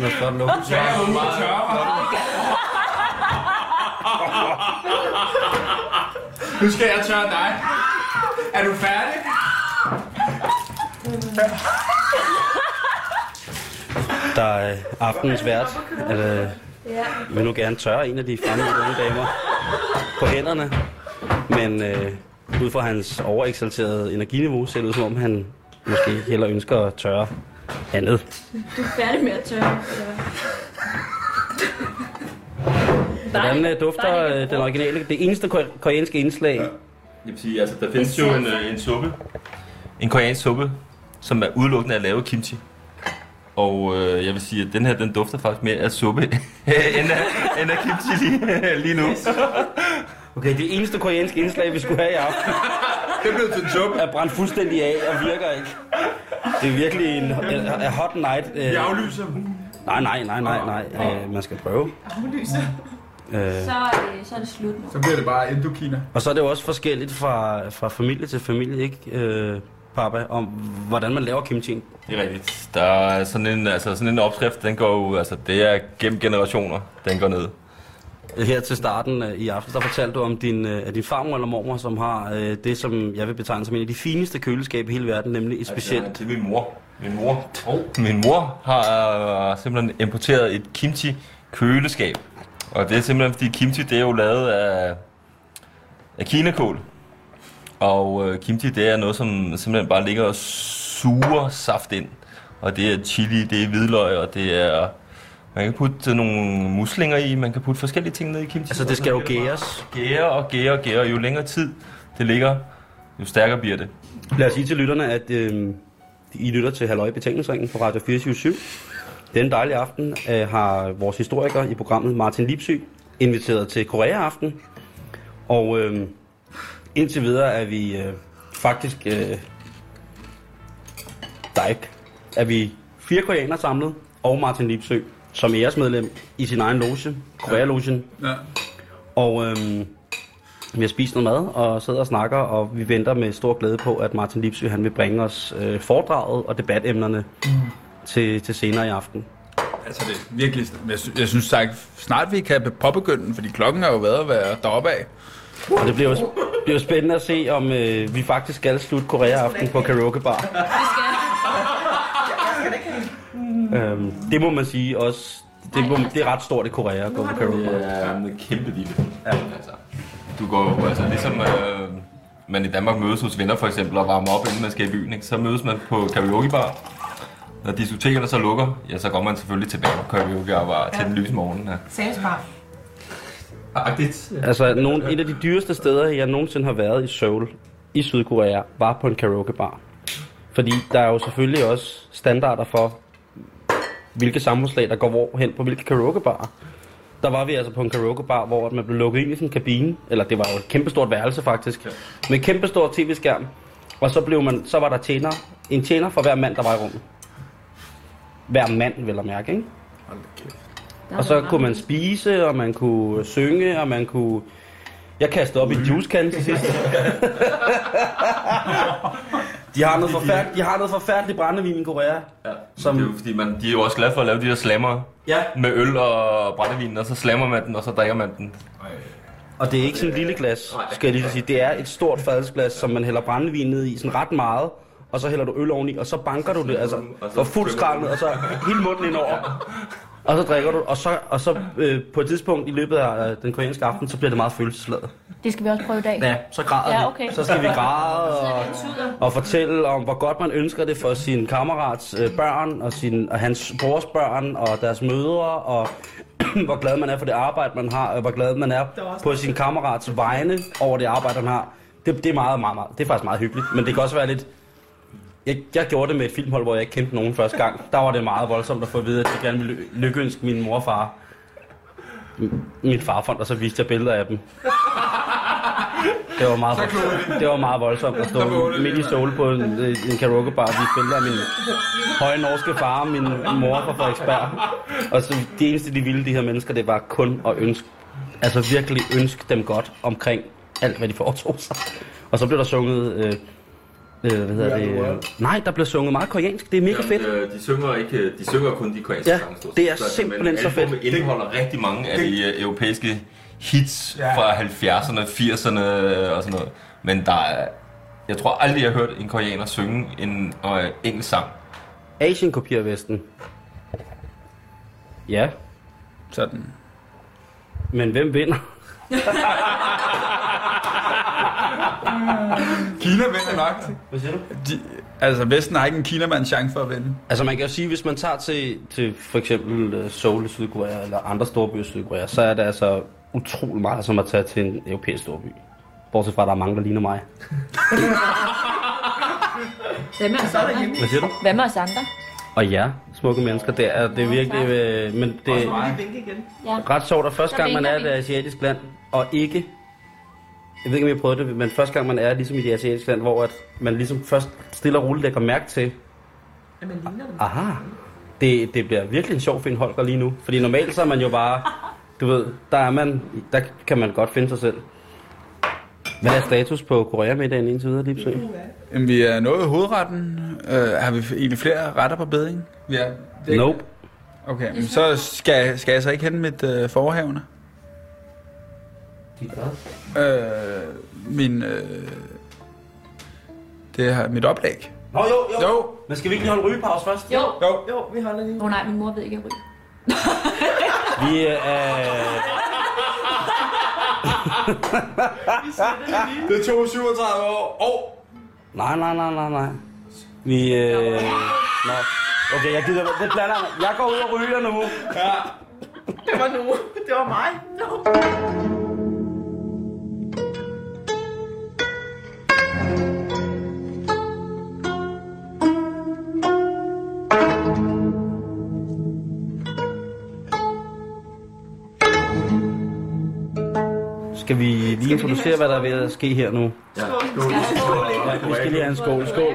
Nu skal du lukke. Nu skal jeg tørre dig. Er du færdig? Der er aftenens vært. Øh, vil nu gerne tørre en af de fremmede unge damer på hænderne. Men øh, ud fra hans overeksalterede energiniveau, ser det ud som om, han måske heller ønsker at tørre andet. Du er færdig med at tørre. eller? Hvordan øh, dufter øh, den originale, det eneste ko- koreanske indslag? Jeg vil sige, altså, der findes jo en, øh, en suppe. En koreansk suppe, som er udelukkende at lave kimchi. Og øh, jeg vil sige, at den her, den dufter faktisk mere af suppe, end, af, end af kimchi lige, lige nu. Okay, det eneste koreanske indslag, vi skulle have i aften, Det blev til en suppe. er brændt fuldstændig af og virker ikke. Det er virkelig en, en, en hot night. Øh, Vi aflyser. nej, nej, nej, nej, nej. Øh, man skal prøve. Øh, Så, øh, så er det slut nu. Så bliver det bare Indokina. og så er det jo også forskelligt fra, fra familie til familie, ikke, øh, papa, om hvordan man laver kimchi. Det er rigtigt. Der er sådan en, altså sådan en opskrift, den går jo, altså det er gennem generationer, den går ned. Her til starten øh, i aften, der fortalte du om din, øh, din farmor eller mormor, som har øh, det, som jeg vil betegne som en af de fineste køleskabe i hele verden, nemlig et specielt... Altså, det er min mor. Min mor. Oh. Min mor har øh, simpelthen importeret et kimchi køleskab. Og det er simpelthen fordi kimchi det er jo lavet af, af kinakål. Og øh, kimchi det er noget som simpelthen bare ligger og suger saft ind. Og det er chili, det er hvidløg, og det er man kan putte nogle muslinger i, man kan putte forskellige ting ned i kimchi. Altså, det skal jo gæres. Gære og gære og gære, jo længere tid det ligger, jo stærkere bliver det. Lad os sige til lytterne, at øh, I lytter til Halløj Betalingsringen på Radio 24 Den dejlige aften øh, har vores historiker i programmet Martin Lipsy inviteret til Korea-aften. Og øh, indtil videre er vi øh, faktisk... Øh, der er ikke... Er vi fire koreanere samlet, og Martin Lipsø som æresmedlem i sin egen loge, Korea-logen. Ja. Og øhm, vi har spist noget mad og sidder og snakker, og vi venter med stor glæde på, at Martin Lipsø han vil bringe os øh, foredraget og debatemnerne mm. Til, til senere i aften. Altså det er virkelig... Jeg, sy- jeg synes sagt, snart vi kan påbegynde fordi klokken har jo været at være deroppe af. Og det bliver jo, bliver spændende at se, om øh, vi faktisk skal slutte Korea-aften på karaoke bar. Øhm, det må man sige også. Det, må, det er ret stort i Korea at gå på karaoke bar. Det er en kæmpe lille. Ja. Altså, du går jo, altså ligesom øh, man i Danmark mødes hos venner for eksempel og varmer op, inden man skal i byen, ikke? så mødes man på karaokebar. Når diskotekerne så lukker, ja, så går man selvfølgelig tilbage på karaokebar til den lyse morgen. Ja. Samspar. Agtigt. Altså, nogle, et af de dyreste steder, jeg nogensinde har været i Seoul, i Sydkorea, var på en karaokebar. Fordi der er jo selvfølgelig også standarder for, hvilke samfundslag, der går hvorhen på hvilke karaokebarer. Der var vi altså på en karaokebar, hvor man blev lukket ind i sådan en kabine, eller det var jo et kæmpestort værelse faktisk, med et kæmpestort tv-skærm. Og så, blev man, så var der tjener, en tjener for hver mand, der var i rummet. Hver mand, vil jeg mærke, ikke? Og så kunne man spise, og man kunne synge, og man kunne... Jeg kastede op i en juicekan til sidst. de, har noget forfærdeligt, de har noget forfærdeligt brændevin i Korea. Ja. Som-. Det er jo fordi, man, de er jo også glade for at lave de der slammer Ja. med øl og brændevin, og så slammer man den, og så drikker man den. Og det er ikke sådan et lille glas, skal jeg lige sige. Det er et stort fadelsglas, som man hælder brændevin ned i, sådan ret meget. Og så hælder du øl oveni, og så banker du det, altså for fuld skrald og så hele munden ind over. Og så drikker du, og så, og så øh, på et tidspunkt i løbet af øh, den koreanske aften, så bliver det meget følelsesladet. Det skal vi også prøve i dag. Ja, så græder Ja, vi. okay. Så skal vi græde og, og fortælle om, hvor godt man ønsker det for sin kammerats øh, børn, og, sin, og hans brors børn, og deres mødre, og hvor glad man er for det arbejde, man har, og hvor glad man er på sin kammerats vegne over det arbejde, han har. Det, det er meget, meget, meget, det er faktisk meget hyggeligt, men det kan også være lidt... Jeg, jeg gjorde det med et filmhold, hvor jeg ikke kendte nogen første gang. Der var det meget voldsomt at få at vide, at jeg gerne ville ly- lykkeønske min mor og far. M- Mit farfond, og så viste jeg billeder af dem. Det var meget, det var meget voldsomt at stå midt i sol på en, en karaokebar og vise billeder af min høje norske far og min mor fra Frederiksberg. Og så det eneste, de ville, de her mennesker, det var kun at ønske, altså virkelig ønske dem godt omkring alt, hvad de foretog sig. Og så blev der sunget, øh, øh, hvad hedder det? Nej, der blev sunget meget koreansk. Det er mega fedt. øh, de, synger ikke, de synger kun de koreanske Ja, sange. det er Så- simpelthen men så fedt. albumet indeholder rigtig mange af de øh, europæiske hits Ja. fra 70'erne, 80'erne og sådan noget. Men der er, jeg tror aldrig, jeg har hørt en koreaner synge en øh, engelsk sang. Asien kopierer Vesten. Ja, Sådan. men hvem vinder? Kina vinder nok. Hvad siger du? De, altså, Vesten har ikke en Kinamands chance for at vinde. Altså man kan jo sige, hvis man tager til, til for eksempel øh, Seoul i Sydkorea, eller andre store byer i Sydkorea, så er det altså utrolig meget som at tage til en europæisk storby. Bortset fra, at der er mange, der ligner mig. Hvad med os andre? Hvad siger du? Hvad med os andre? Og ja, smukke mennesker, det er, det er virkelig... Øh, men det er. Ja. ret sjovt, at første gang man er i vinker et asiatisk land, og ikke Jeg ved ikke, om jeg prøvede det, men første gang man er ligesom i det asiatiske land, hvor at man ligesom først stille og roligt lægger mærke til, At man ligner dem. aha, det, det bliver virkelig en sjov film Holger lige nu. Fordi normalt så er man jo bare, du ved, der er man, der kan man godt finde sig selv. Hvad er status på Korea-middagen indtil videre, Lipsø? Jamen, vi er nået hovedretten. Uh, har vi egentlig flere retter på beding? Er, det, Nope. Okay, men så skal, skal jeg så ikke hente mit uh, forhavne. Uh, min... Uh, det er mit oplæg. Nå jo, jo. Jo, Men skal vi ikke lige holde en rygepause først? Jo. jo. Jo, vi holder lige. Åh oh, nej, min mor ved ikke, at jeg ryger. Vi er... Det tog 37 år. Og Nej, nej, nej, nej, nej. Vi... Øh... Nå. Okay, jeg gider... Det blander jeg. Går ud og ryger nu. Det var nu. Det var mig. No. Skal vi lige introducere, hvad der er ved at ske her nu? Skål. Ja, vi skal lige have en skål. Skål.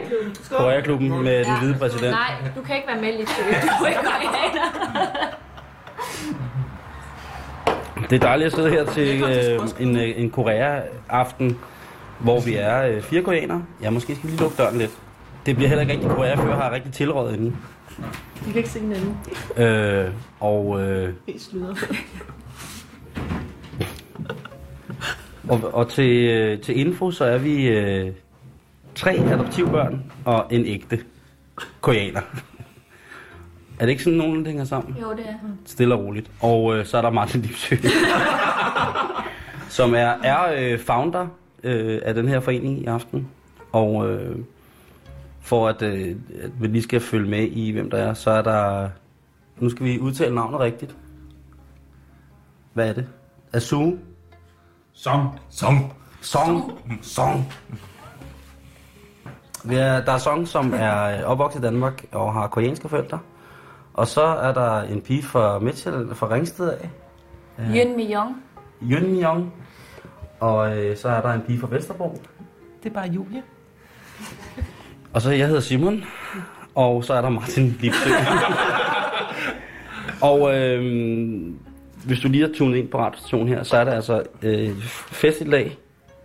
Korea-klubben med den hvide præsident. Nej, du kan ikke være med lidt Du er ikke koreaner. Det er dejligt at sidde her til øh, en, øh, en Korea-aften, hvor vi er øh, fire koreanere. Ja, måske skal vi lige lukke døren lidt. Det bliver heller ikke rigtig Korea, før jeg har rigtig tilrådet inden. Vi kan ikke se hinanden. Øh, og, øh, Helt sludder. Og, og til, øh, til info, så er vi øh, tre adoptivbørn og en ægte koreaner. Er det ikke sådan, nogen hænger sammen? Jo, det er. Stille og roligt. Og øh, så er der Martin Lipsø, som er, er øh, founder øh, af den her forening i aften. Og øh, for at, øh, at vi lige skal følge med i, hvem der er, så er der... Nu skal vi udtale navnet rigtigt. Hvad er det? Asu? Song. Som. Song. Song. Vi er, der er Song, som er opvokset i Danmark og har koreanske forældre. Og så er der en pige fra Midtjylland, fra Ringsted af. Yun Mi Young. Yun Young. Og øh, så er der en pige fra Vesterbro. Det er bare Julie. Og så jeg hedder Simon. Og så er der Martin Lipsø. og øh, hvis du lige har tunet ind på radiostationen her, så er der altså øh, festival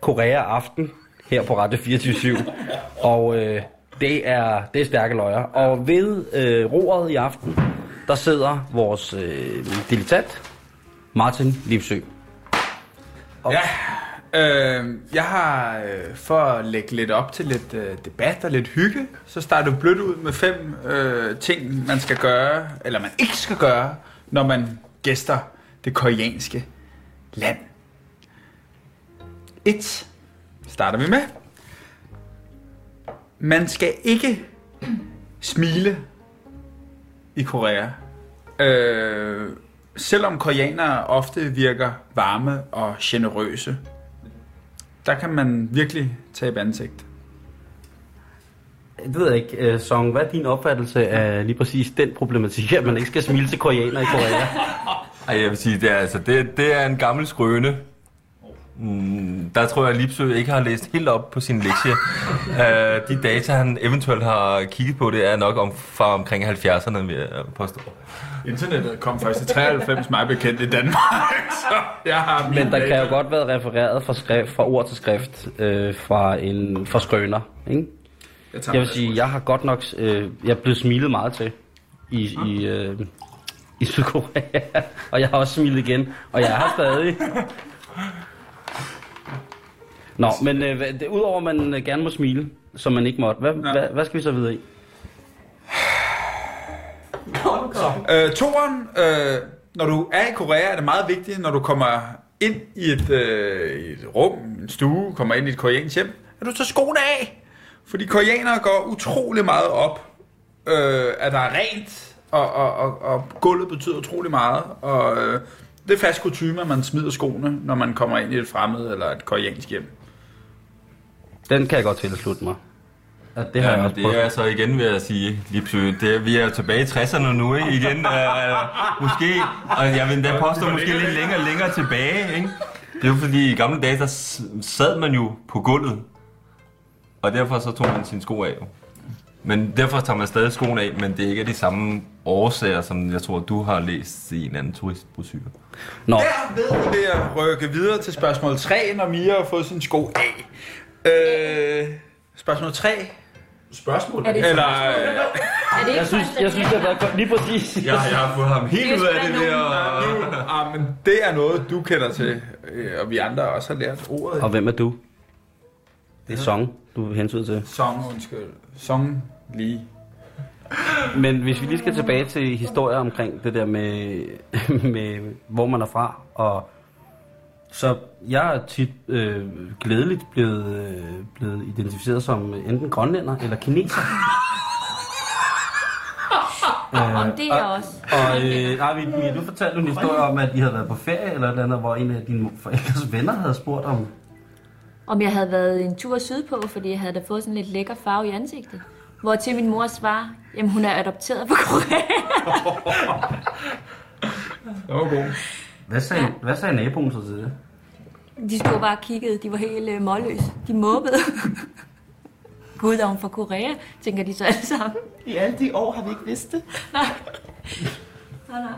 Korea Aften her på Radio 24 Og øh, det, er, det er stærke løjer. Og ved øh, roret i aften, der sidder vores øh, dilettant, Martin Lipsø. Ja, øh, jeg har øh, for at lægge lidt op til lidt øh, debat og lidt hygge, så starter du blødt ud med fem øh, ting, man skal gøre, eller man ikke skal gøre, når man gæster det koreanske land. Et starter vi med. Man skal ikke smile i Korea. Øh, selvom koreanere ofte virker varme og generøse, der kan man virkelig tabe ansigt. Det ved jeg ikke, øh, Song. Hvad er din opfattelse af lige præcis den problematik, at man ikke skal smile til koreaner i Korea? Ej, jeg vil sige, det er, altså, det, det er en gammel skrøne. Mm, der tror jeg, at Lipsø ikke har læst helt op på sin lektie. uh, de data, han eventuelt har kigget på, det er nok om, fra omkring 70'erne, vil jeg påstå. Internettet kom først i 93, mig bekendt i Danmark, så jeg har Men der kan jo godt være refereret fra, skrift, fra ord til skrift øh, fra en fra skrøner. Ikke? Jeg, tager Jeg vil sige, jeg har godt nok øh, jeg er blevet smilet meget til i, i, øh, i Sydkorea. og jeg har også smilet igen, og jeg er her stadig. Nå, men øh, det, udover at man øh, gerne må smile, som man ikke måtte, hvad, Ja. hvad, hvad skal vi så videre i? Øh, toren, øh, når du er i Korea, er det meget vigtigt, når du kommer ind i et, øh, et rum, en stue, kommer ind i et koreansk hjem, at du tager skoene af. Fordi koreanere går utrolig meget op, øh, at der er rent, og, og, og, og gulvet betyder utrolig meget. Og øh, det er fast kutume, at man smider skoene, når man kommer ind i et fremmed eller et koreansk hjem. Den kan jeg godt tilslutte mig. Ja, det har Ja, jeg også det prøvet. er så igen, vil jeg sige, Lipsø. Det er, vi er tilbage i 60'erne nu, ikke? Igen, uh, måske, og jeg vil endda påstå, måske lidt længere længere tilbage, ikke? Det er jo fordi, i gamle dage, der sad man jo på gulvet. Og derfor så tog man sine sko af. jo. Men derfor tager man stadig skoene af, men det er ikke af de samme årsager, som jeg tror, du har læst i en anden turistbrochure. Nå, Der ved vi at rykke videre til spørgsmål 3, når Mia har fået sin sko af. Øh, spørgsmål 3. Spørgsmål? Er det, Eller, er det ikke jeg synes, jeg synes, det har været. Lige præcis. Ja, jeg har fået ham helt Det er ud af det der. ah, men det er noget, du kender til, øh, og vi andre også har lært ordet. Og hvem er du? Det er song, du hensyder til. Song, undskyld. Song lige. Men hvis vi lige skal tilbage til historier omkring det der med, med hvor man er fra, og så jeg er tit øh, glædeligt blevet, øh, blevet identificeret som enten grønlænder eller kineser. Om det er også. Og øh, nej, vi, du fortalte en historie om, at I havde været på ferie eller et eller andet, hvor en af dine forældres venner havde spurgt om... Om jeg havde været en tur sydpå, fordi jeg havde da fået sådan lidt lækker farve i ansigtet. Hvor til min mor svarer, jamen hun er adopteret fra Korea. Det var god. Hvad sagde, ja. hvad sagde naboen så til det? De stod bare og kiggede, de var helt øh, målløse. De måbede. Gud, er hun fra Korea, tænker de så alle sammen. I alle de år har vi ikke vidst det. Nej, nej.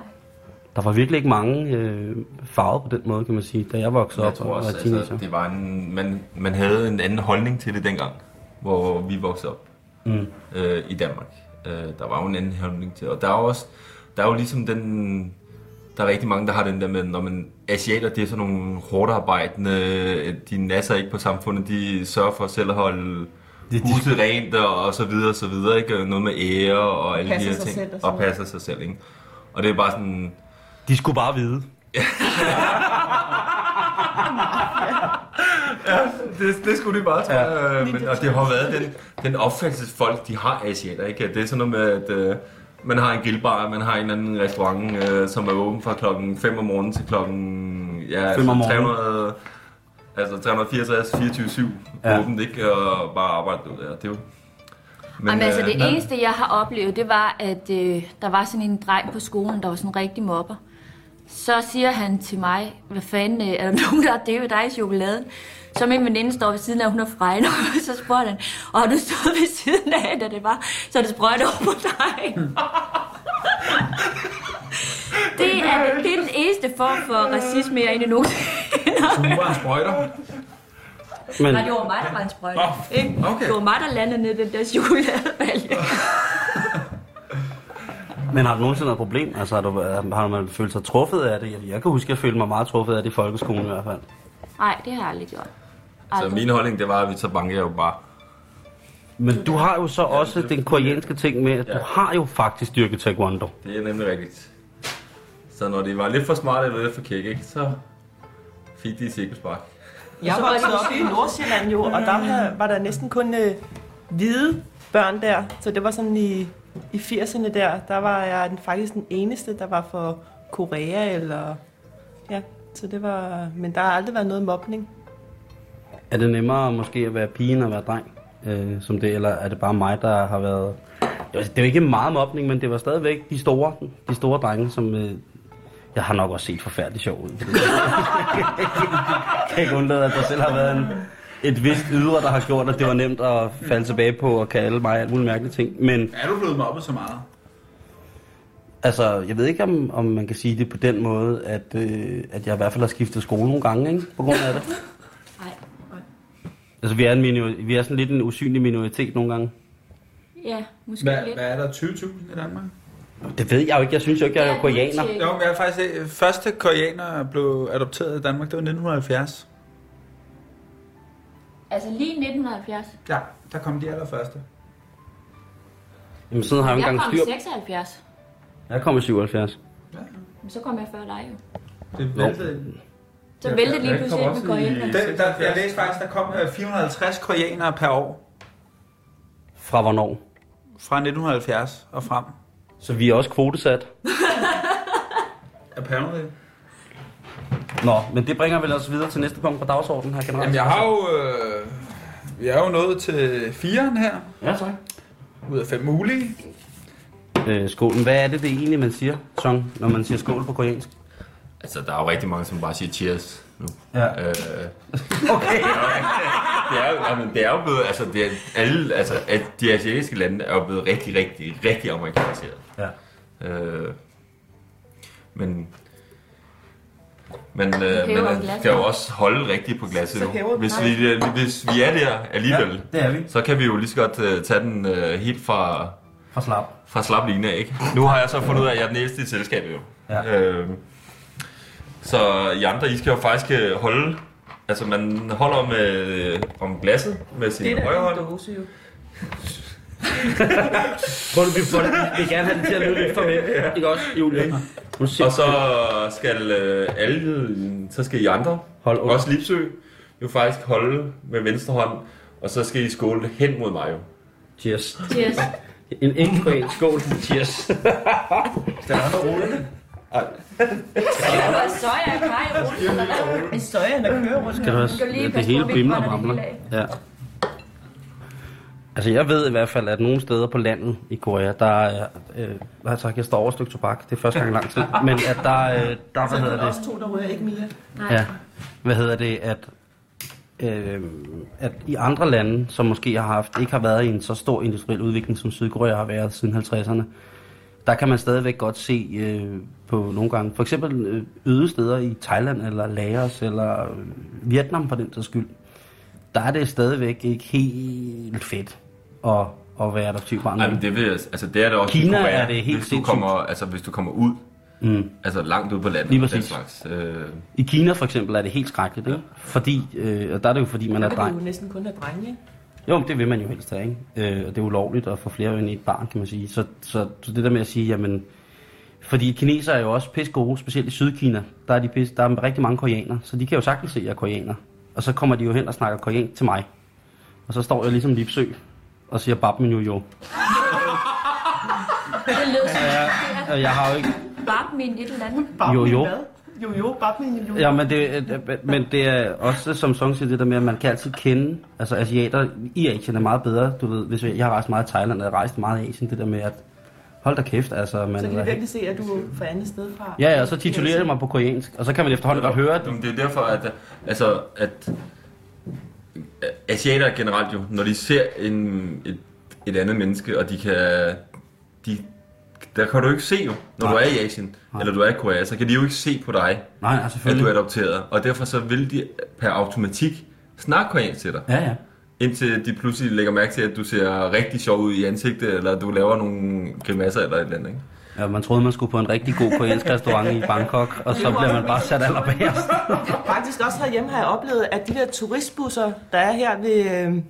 Der var virkelig ikke mange øh, farver på den måde, kan man sige, da jeg voksede Jeg op tror og også, var teenager. altså, det var en, man, man havde en anden holdning til det dengang, hvor vi voksede op Mm. øh, i Danmark. Øh, der var jo en anden holdning til Og der er jo også, der er jo ligesom den, der er rigtig mange, der har den der med, når man asiater, det er sådan nogle hårdt arbejdende, de nasser ikke på samfundet, de sørger for selv at holde Det- de- huset rent og, og så videre og så videre, ikke? Noget med ære og alle de her ting. selv og og passer sig selv, ikke? Og det er bare sådan, De skulle bare vide. det, det skulle de bare, jeg. Ja. Men, og det har været den, den opfattelse, folk de har asiater. Ikke? Det er sådan noget med, at øh, man har en grillbar, man har en eller anden restaurant, øh, som er åben fra klokken 5 om morgenen til klokken ja, Fem om altså morgenen. 300, altså 364, 24-7 Ja. åbent, ikke? Og bare arbejde ud der. Det er jo... Men, Jamen, altså, øh, det eneste, jeg har oplevet, det var, at øh, der var sådan en dreng på skolen, der var sådan en rigtig mobber. Så siger han til mig, hvad fanden, øh, er der nogen, der har dævet dig i chokoladen? Så min veninde står ved siden af, hun er fregn, og så spørger han, og har du stået ved siden af, da det var, så er det sprøjt over på dig. det, er, det er den eneste form for racisme, jeg egentlig nogensinde Så nu var sprøjter. Men, Nej, det var mig, der var en sprøjte. Ikke? okay. Det var mig, der landede ned den der chokoladebalje. men har du nogensinde noget problem? Altså har, du, har man følt sig truffet af det? Jeg, jeg kan huske, at jeg følte mig meget truffet af det i folkeskolen i hvert fald. Nej, det har jeg aldrig gjort. Så Aldrig. min holdning, det var, at vi så banker jo bare. Men du har jo så også den koreanske ting med, at du har jo faktisk dyrket taekwondo. Det er nemlig rigtigt. Så når de var lidt for smarte eller lidt for kække, ikke, så fik de cirkelspark. Jeg var voksede det op i Nordsjælland jo, og der var- var der næsten kun øh, hvide børn der. Så det var sådan i, i 80'erne der, der var jeg den, faktisk den eneste, der var for Korea eller... Ja, så det var... Men der har aldrig været noget mobning. Er det nemmere måske at være pige end at være dreng? Øh, som det, eller er det bare mig, der har været... Det jo ikke meget mobning, men det var stadigvæk de store, de store drenge, som... Øh, jeg har nok også set forfærdeligt sjov ud. Jeg kan ikke undlade, at der selv har været en, et vist ydre, der har gjort, at det var nemt at falde tilbage på og kalde mig alt muligt mærkelige ting. Men Er du blevet mobbet så meget? altså, jeg ved ikke, om, om man kan sige det på den måde, at, øh, at jeg i hvert fald har skiftet skole nogle gange, ikke? På grund af det. Altså, vi er, en minor, vi er sådan lidt en usynlig minoritet nogle gange. Ja, måske Hvad, lidt. hvad er der 20.000 i Danmark? Det ved jeg jo ikke. Jeg synes jo ikke, jeg er Ja, koreaner. Jo, men jeg er faktisk øh, første koreaner blev adopteret i Danmark, det var 1970. Altså lige 1970. Ja, der kom de allerførste. Jamen, sådan har jeg jo ikke Jeg engang kom styr. i 76. Jeg kom i 77. Men så kom jeg før dig jo. Det væltede. Så Ja, væltede ja, lige jeg pludselig med også i- koreaner. Den, der, jeg læste faktisk, der kom øh, 450 koreanere per år Fra hvornår? fra 1970 og frem. Så vi er også kvotesat. Apparently. Nå, men det bringer vel os videre til næste punkt på dagsordenen her generelt. Jamen, jeg har jo... Øh, vi er jo nået til firen her, Ja, tak. ud af fem mulige. Øh, skålen. Hvad er det, det egentlig, man siger, Song, når man siger skål på koreansk? Altså, der er jo rigtig mange, som bare siger cheers. nu. Ja. Øh, Okay. det er, jo- jamen, det er jo blevet, altså, det er, alle, altså, at de asiatiske lande er jo blevet rigtig, rigtig, rigtig amerikaniseret. Ja. Øh, men men, øh, men man skal jo også holde rigtigt på glasset. Vi Hvis vi, øh, hvis vi er der alligevel, det er vi. så kan vi jo lige så godt uh, tage den uh, helt fra, For slap. fra slap line, ikke? Nu har jeg så fundet ud af, at jeg er den ældste i selskabet, jo. Ja. Øh, så I andre, I skal jo faktisk øh, holde... Altså, man holder med, øh, om glasset med sin Det er højre hånd. en dåse jo. Prøv du, vi, får det, vi gerne have det til at lyde lidt for med. Ikke også, Julie? Og så skal øh, alle, så skal I andre, Hold under. også Lipsø, jo faktisk holde med venstre hånd, og så skal I skåle hen mod mig jo. Cheers. Cheers. En enkelt skål. Cheers. Det var soja og kaj hvad? En støjen, der kører rundt. Skal du også, lige det hele bimler og bramler. hele Ja. Altså, jeg ved i hvert fald, at nogle steder på landet i Korea, der er... Øh, altså, jeg står over et stykke tobak. Det er første gang i lang tid. Men at der, øh, der hvad er hedder der det? også to, der ryger ikke mere. Ja. Hvad hedder det, at, øh, at i andre lande, som måske har haft, ikke har været i en så stor industriel udvikling, som Sydkorea har været siden 50'erne, der kan man stadigvæk godt se øh, på nogle gange, for eksempel øh, øde steder i Thailand eller Laos eller øh, Vietnam for den sags skyld, der er det stadigvæk ikke helt fedt at, at være adoptivbarn. Ej, men det, vil, jeg- altså, det er det også i Kina Korea, er det helt hvis du, kommer, altså, hvis du kommer ud, Mm. altså langt ud på landet. Lige præcis. Slags, øh, I Kina for eksempel er det helt skrækkeligt, ikke? Fordi, øh, og der er det jo fordi, man Der er kan dreng. du jo næsten kun have drenge, ikke? Jo, men det vil man jo helst have, ikke? Øh, og det er ulovligt at få flere end et barn, kan man sige. Så, så, så det der med at sige, jamen... Fordi kinesere er jo også pisse gode, specielt i Sydkina. Der er, de pisse, der er rigtig mange koreanere, så de kan jo sagtens se, at jeg er koreaner. Og så kommer de jo hen og snakker koreansk til mig. Og så står jeg ligesom Lipsø og siger bab min jo jo. Det lød som Og jeg har jo ikke... bare min et eller andet. Jo, min jo. Jo, jo, bare min jo. Ja, men det, øh, men det er også, som Song siger, det der med, at man kan altid kende, altså asiater i Asien er meget bedre, du ved, hvis jeg, jeg har rejst meget i Thailand, og jeg har rejst meget i Asien, det der med, at hold da kæft, altså, man... Så de kan virkelig se, at du er fra andet sted fra. Ja, ja, og så titulerer jeg mig på koreansk, og så kan man efterhånden godt høre, at Jamen, det er derfor, at, altså, at asiater generelt jo, når de ser en, et, et andet menneske, og de kan... De, der kan du ikke se jo, når Nej. du er i Asien, Nej. eller du er i Korea, så kan de jo ikke se på dig, nej, nej, at du er adopteret. Og derfor så vil de per automatik snakke koreansk til dig. Ja, ja. Indtil de pludselig lægger mærke til, at du ser rigtig sjov ud i ansigtet, eller du laver nogle grimasser eller et eller andet. Ikke? ja. man troede, man skulle på en rigtig god koreansk restaurant i Bangkok, og så bliver man bare sat allerbagerst. Faktisk også herhjemme har jeg oplevet, at de der turistbusser, der er her ved øh,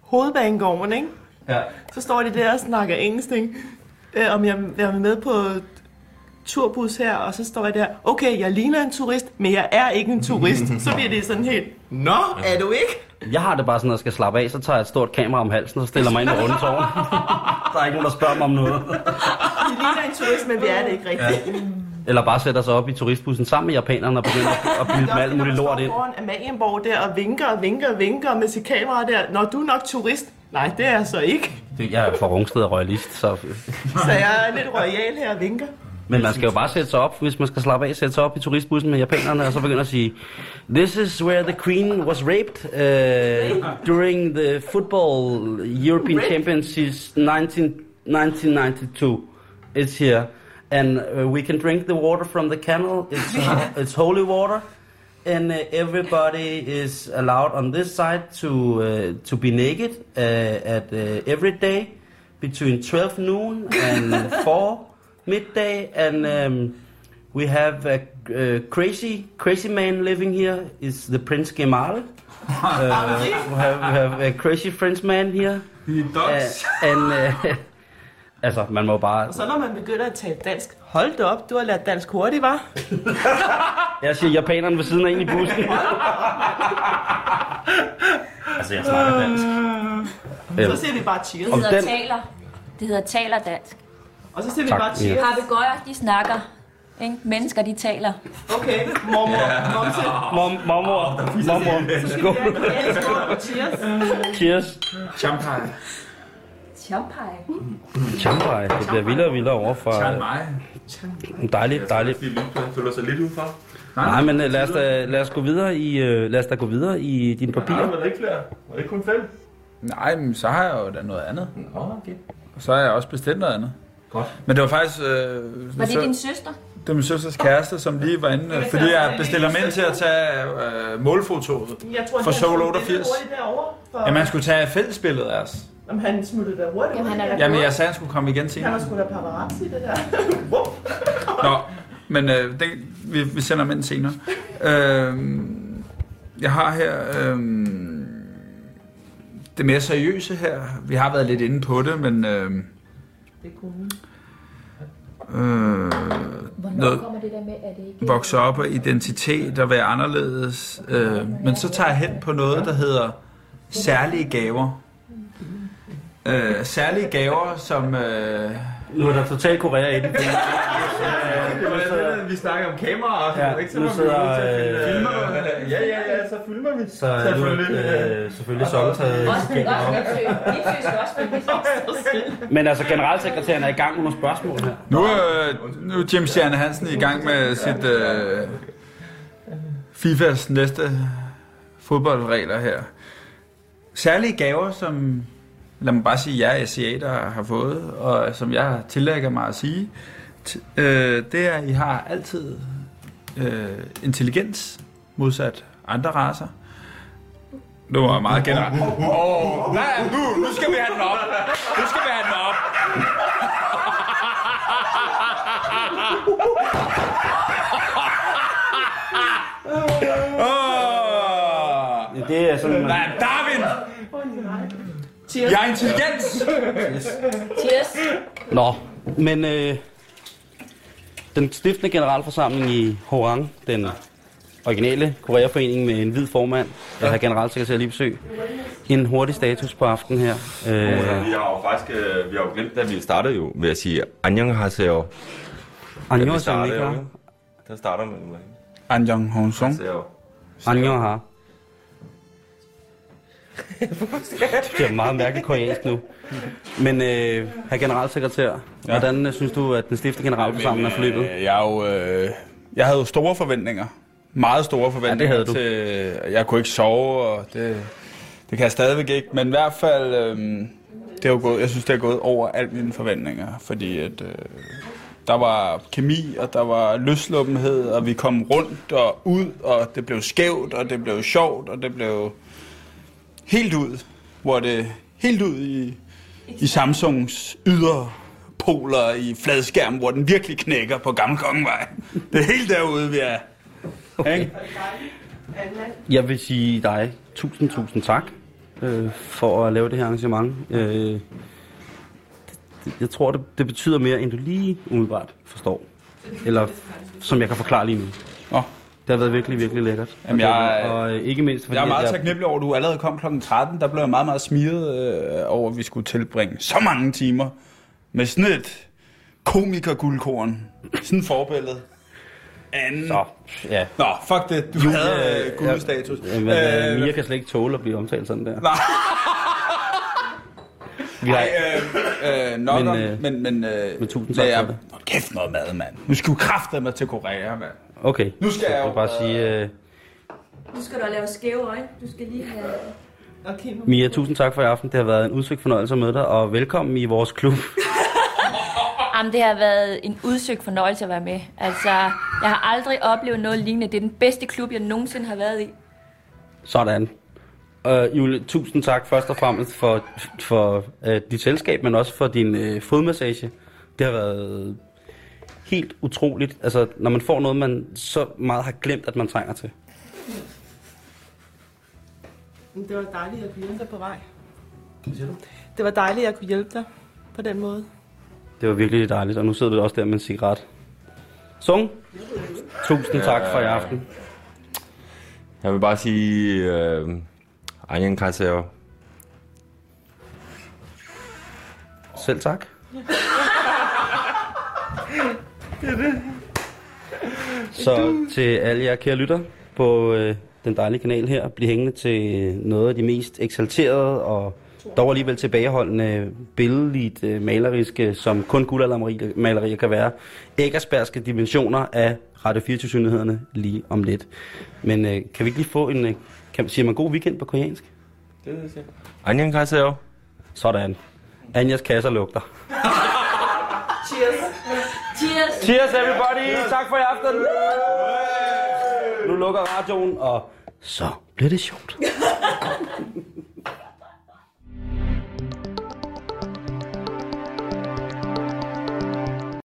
hovedbanegården, ikke? Ja. så står de der og snakker engelsk, ikke? Øh, om jeg, jeg er med på turbus her, og så står jeg der, okay, jeg ligner en turist, men jeg er ikke en turist. Så bliver det sådan helt, nå, er du ikke? Jeg har det bare sådan, at jeg skal slappe af, så tager jeg et stort kamera om halsen, og så stiller mig ind i rundetårn. der er ikke nogen, der spørger mig om noget. Vi ligner en turist, men vi er det ikke rigtigt. Ja. Eller bare sætter sig op i turistbussen sammen med japanerne og begynder at bilde dem alt muligt lort ind. foran Amalienborg der og vinker og vinker og vinker med sit kamera der. Når du er nok turist. Nej, det er jeg så ikke. Det- Jeg er fra Rungsted og royalist, så... Så jeg er lidt royal her og vinker. Men man skal jo bare sætte sig op, hvis man skal slappe af, sætte sig op i turistbussen med japanerne, og så begynde at sige, This is where the queen was raped uh, during the football European? Championships 19, 1992. It's here. And uh, we can drink the water from the canal. It's, uh, it's holy water. And uh, everybody is allowed on this side to uh, to be naked uh, at uh, every day between 12 noon and 4 midday. And um, we have a, uh crazy crazy man living here. Is the Prince Gemal? Uh, we, have, we have a crazy French man here. Uh, and altså, man må bare... Og så når man begynder at tale dansk. Hold da op, du har lært dansk hurtigt, var? Jeg siger japanerne ved siden af en i bussen. altså, jeg snakker dansk. Så siger vi bare cheers. Det hedder den- taler. Det hedder taler dansk. Og så siger vi Tak, bare ja. cheers. Papegøjer, de snakker. Ikke? Mennesker, de taler. Okay, mormor, momse. Mom, mormor, mormor. Ja, skål, cheers. Cheers. Champagne. Champai. Champai. Det bliver vildere og vildere over for Tak mig. en dejlig, dejlig... Fordi vi føler sig lidt udenfor. Nej, men øh, lad os, da, lad os gå videre i, øh, lad os da gå videre i dine papirer. der ikke flere. Var det ikke kun fem? Nej, men så har jeg jo da noget andet. Nå, okay. Og så har jeg også bestilt noget andet. Godt. Men det var faktisk... Øh, Var det din søster? det var min søsters kæreste, som lige var inde, øh, fordi jeg bestiller mig ind til at tage øh, målfotoet. Jeg tror, For han Soul smuttede 88. lidt hurtigt derovre. For... Ja, man skulle tage fællesbilledet af os. Jamen, han smuttede da hurtigt. Jamen, han er da Jamen, jeg sagde, han skulle komme igen Han senere. var sgu da paparazzi, det der. Nå, men øh, det, vi, vi sender dem ind senere. Øh, jeg har her øh, det mere seriøse her. Vi har været lidt inde på det, men... Øh, det kunne øh, Hvornår noget, kommer det der med, at det ikke... vokse op og identitet og være anderledes. Øh, men så tager jeg hen på noget, der hedder særlige gaver. Øh, særlige gaver, som... Øh, Nu er der totalt Korea i det. Det var lidt, vi snakker om kameraer. Ja, nu sidder, øh, Ja, ja, ja, så filmer vi. Så er nu øh, selvfølgelig sokkertaget Også, også også. Men altså, generalsekretæren er i gang med nogle spørgsmål her. nu, øh, nu er James Stjerne Hansen i gang med sit øh, FIFAs næste fodboldregler her. Særlige gaver, som lad mig bare sige, jer asiater har fået, og som jeg tillægger mig at sige, t- øh, det er, at I har altid øh, intelligens modsat andre raser. Det var meget generelt. Åh, oh, nej, nu, nu skal vi have den op. Nu skal vi have den op. Åh! Det er sådan, man, Nej, Darwin! Cheers. Jeg er intelligens! Cheers. Nå, men øh, den stiftende generalforsamling i Horang, den originale Koreaforening med en hvid formand, der har generalsekretær Lipsø, en hurtig status på aftenen her. Øh, Vi har jo faktisk øh, vi har jo glemt, at vi startede jo ved at sige Annyeonghaseyo. Anjo vi startede jo, Samika, ikke? Der starter man jo. ikke? Anjong Hong-sung. Det er meget mærkeligt koreansk nu. Men øh, herr generalsekretær, ja. hvordan øh, synes du, at den stiftende generalforsamling er forløbet? Øh, Jeg, er jo, øh, jeg havde jo store forventninger. Meget store forventninger. havde du. Til, jeg kunne ikke sove, og det, det kan jeg stadigvæk ikke. Men i hvert fald, øh, det er jo gået, jeg synes, det er gået over alle mine forventninger. Fordi at, øh, der var kemi, og der var løsluppenhed, og vi kom rundt og ud, og det blev skævt, og det blev sjovt, og det blev helt ud, hvor det helt ud i, i Samsungs yderpoler i fladskærm, hvor den virkelig knækker på Gamle Kongevej. Det er helt derude, vi er. Okay. Jeg vil sige dig tusind, tusind tak øh, for at lave det her arrangement. Øh, det, jeg tror, det, det betyder mere, end du lige umiddelbart forstår. Eller som jeg kan forklare lige nu. Nå, Det har været virkelig, virkelig lækkert. Jamen, jeg- og øh, ikke mindst fordi... jeg er meget at taknemmelig over, at du allerede kom kl. 13. Der blev jeg meget, meget smiret øh, over, at vi skulle tilbringe så mange timer med sådan et komikerguldkorn. Sådan et forbillede. Anden. Så, ja. Nå, fuck det. Du Julie, havde øh, øh, guldstatus. Ja, men, øh, Mia kan slet ikke tåle at blive omtalt sådan der. Nej. Vi har, Nej, øh, øh, nok Men, men, om, øh, men, men, øh, men tusind tak jeg- for det. Kæft noget mad, mand. Nu skal du kræfte mig til Korea, mand. okay. Nu skal Så jeg jo, bare sige... Øh, Nu skal du lave skæve øjne. Du skal lige have... Okay. Mia, tusind tak for i aften. Det har været en udsøgt fornøjelse at møde dig, og velkommen i vores klub. Jamen, det har været en udsøgt fornøjelse at være med. Altså, jeg har aldrig oplevet noget lignende. Det er den bedste klub, jeg nogensinde har været i. Sådan. Uh, Julie, tusind tak først og fremmest for, for uh, dit selskab, men også for din uh, fodmassage. Det har været helt utroligt, altså når man får noget, man så meget har glemt, at man trænger til. Det var dejligt, at jeg kunne hjælpe dig på vej. Det var dejligt, at jeg kunne hjælpe dig på den måde. Det var virkelig dejligt, og nu sidder du også der med en cigaret. Sung, tusind tak for i aften. Jeg vil bare sige øh, Annyeonghaseyo. Selv tak. Så til alle jer kære lytter på øh, den dejlige kanal her, bliv hængende til øh, noget af de mest eksalterede og dog alligevel tilbageholdende, billedligt øh, maleriske, som kun guldaldermalerier kan være. Æggersbergske dimensioner af Radio 24 lige om lidt. Men øh, kan vi ikke lige få en, øh, kan, siger man god weekend på koreansk? Det er det, jeg. Anjan Kajseo. Sådan. Anjas kasser lugter. Cheers. Cheers! Cheers everybody! Tak for i aften! Nu lukker radioen, og så bliver det sjovt.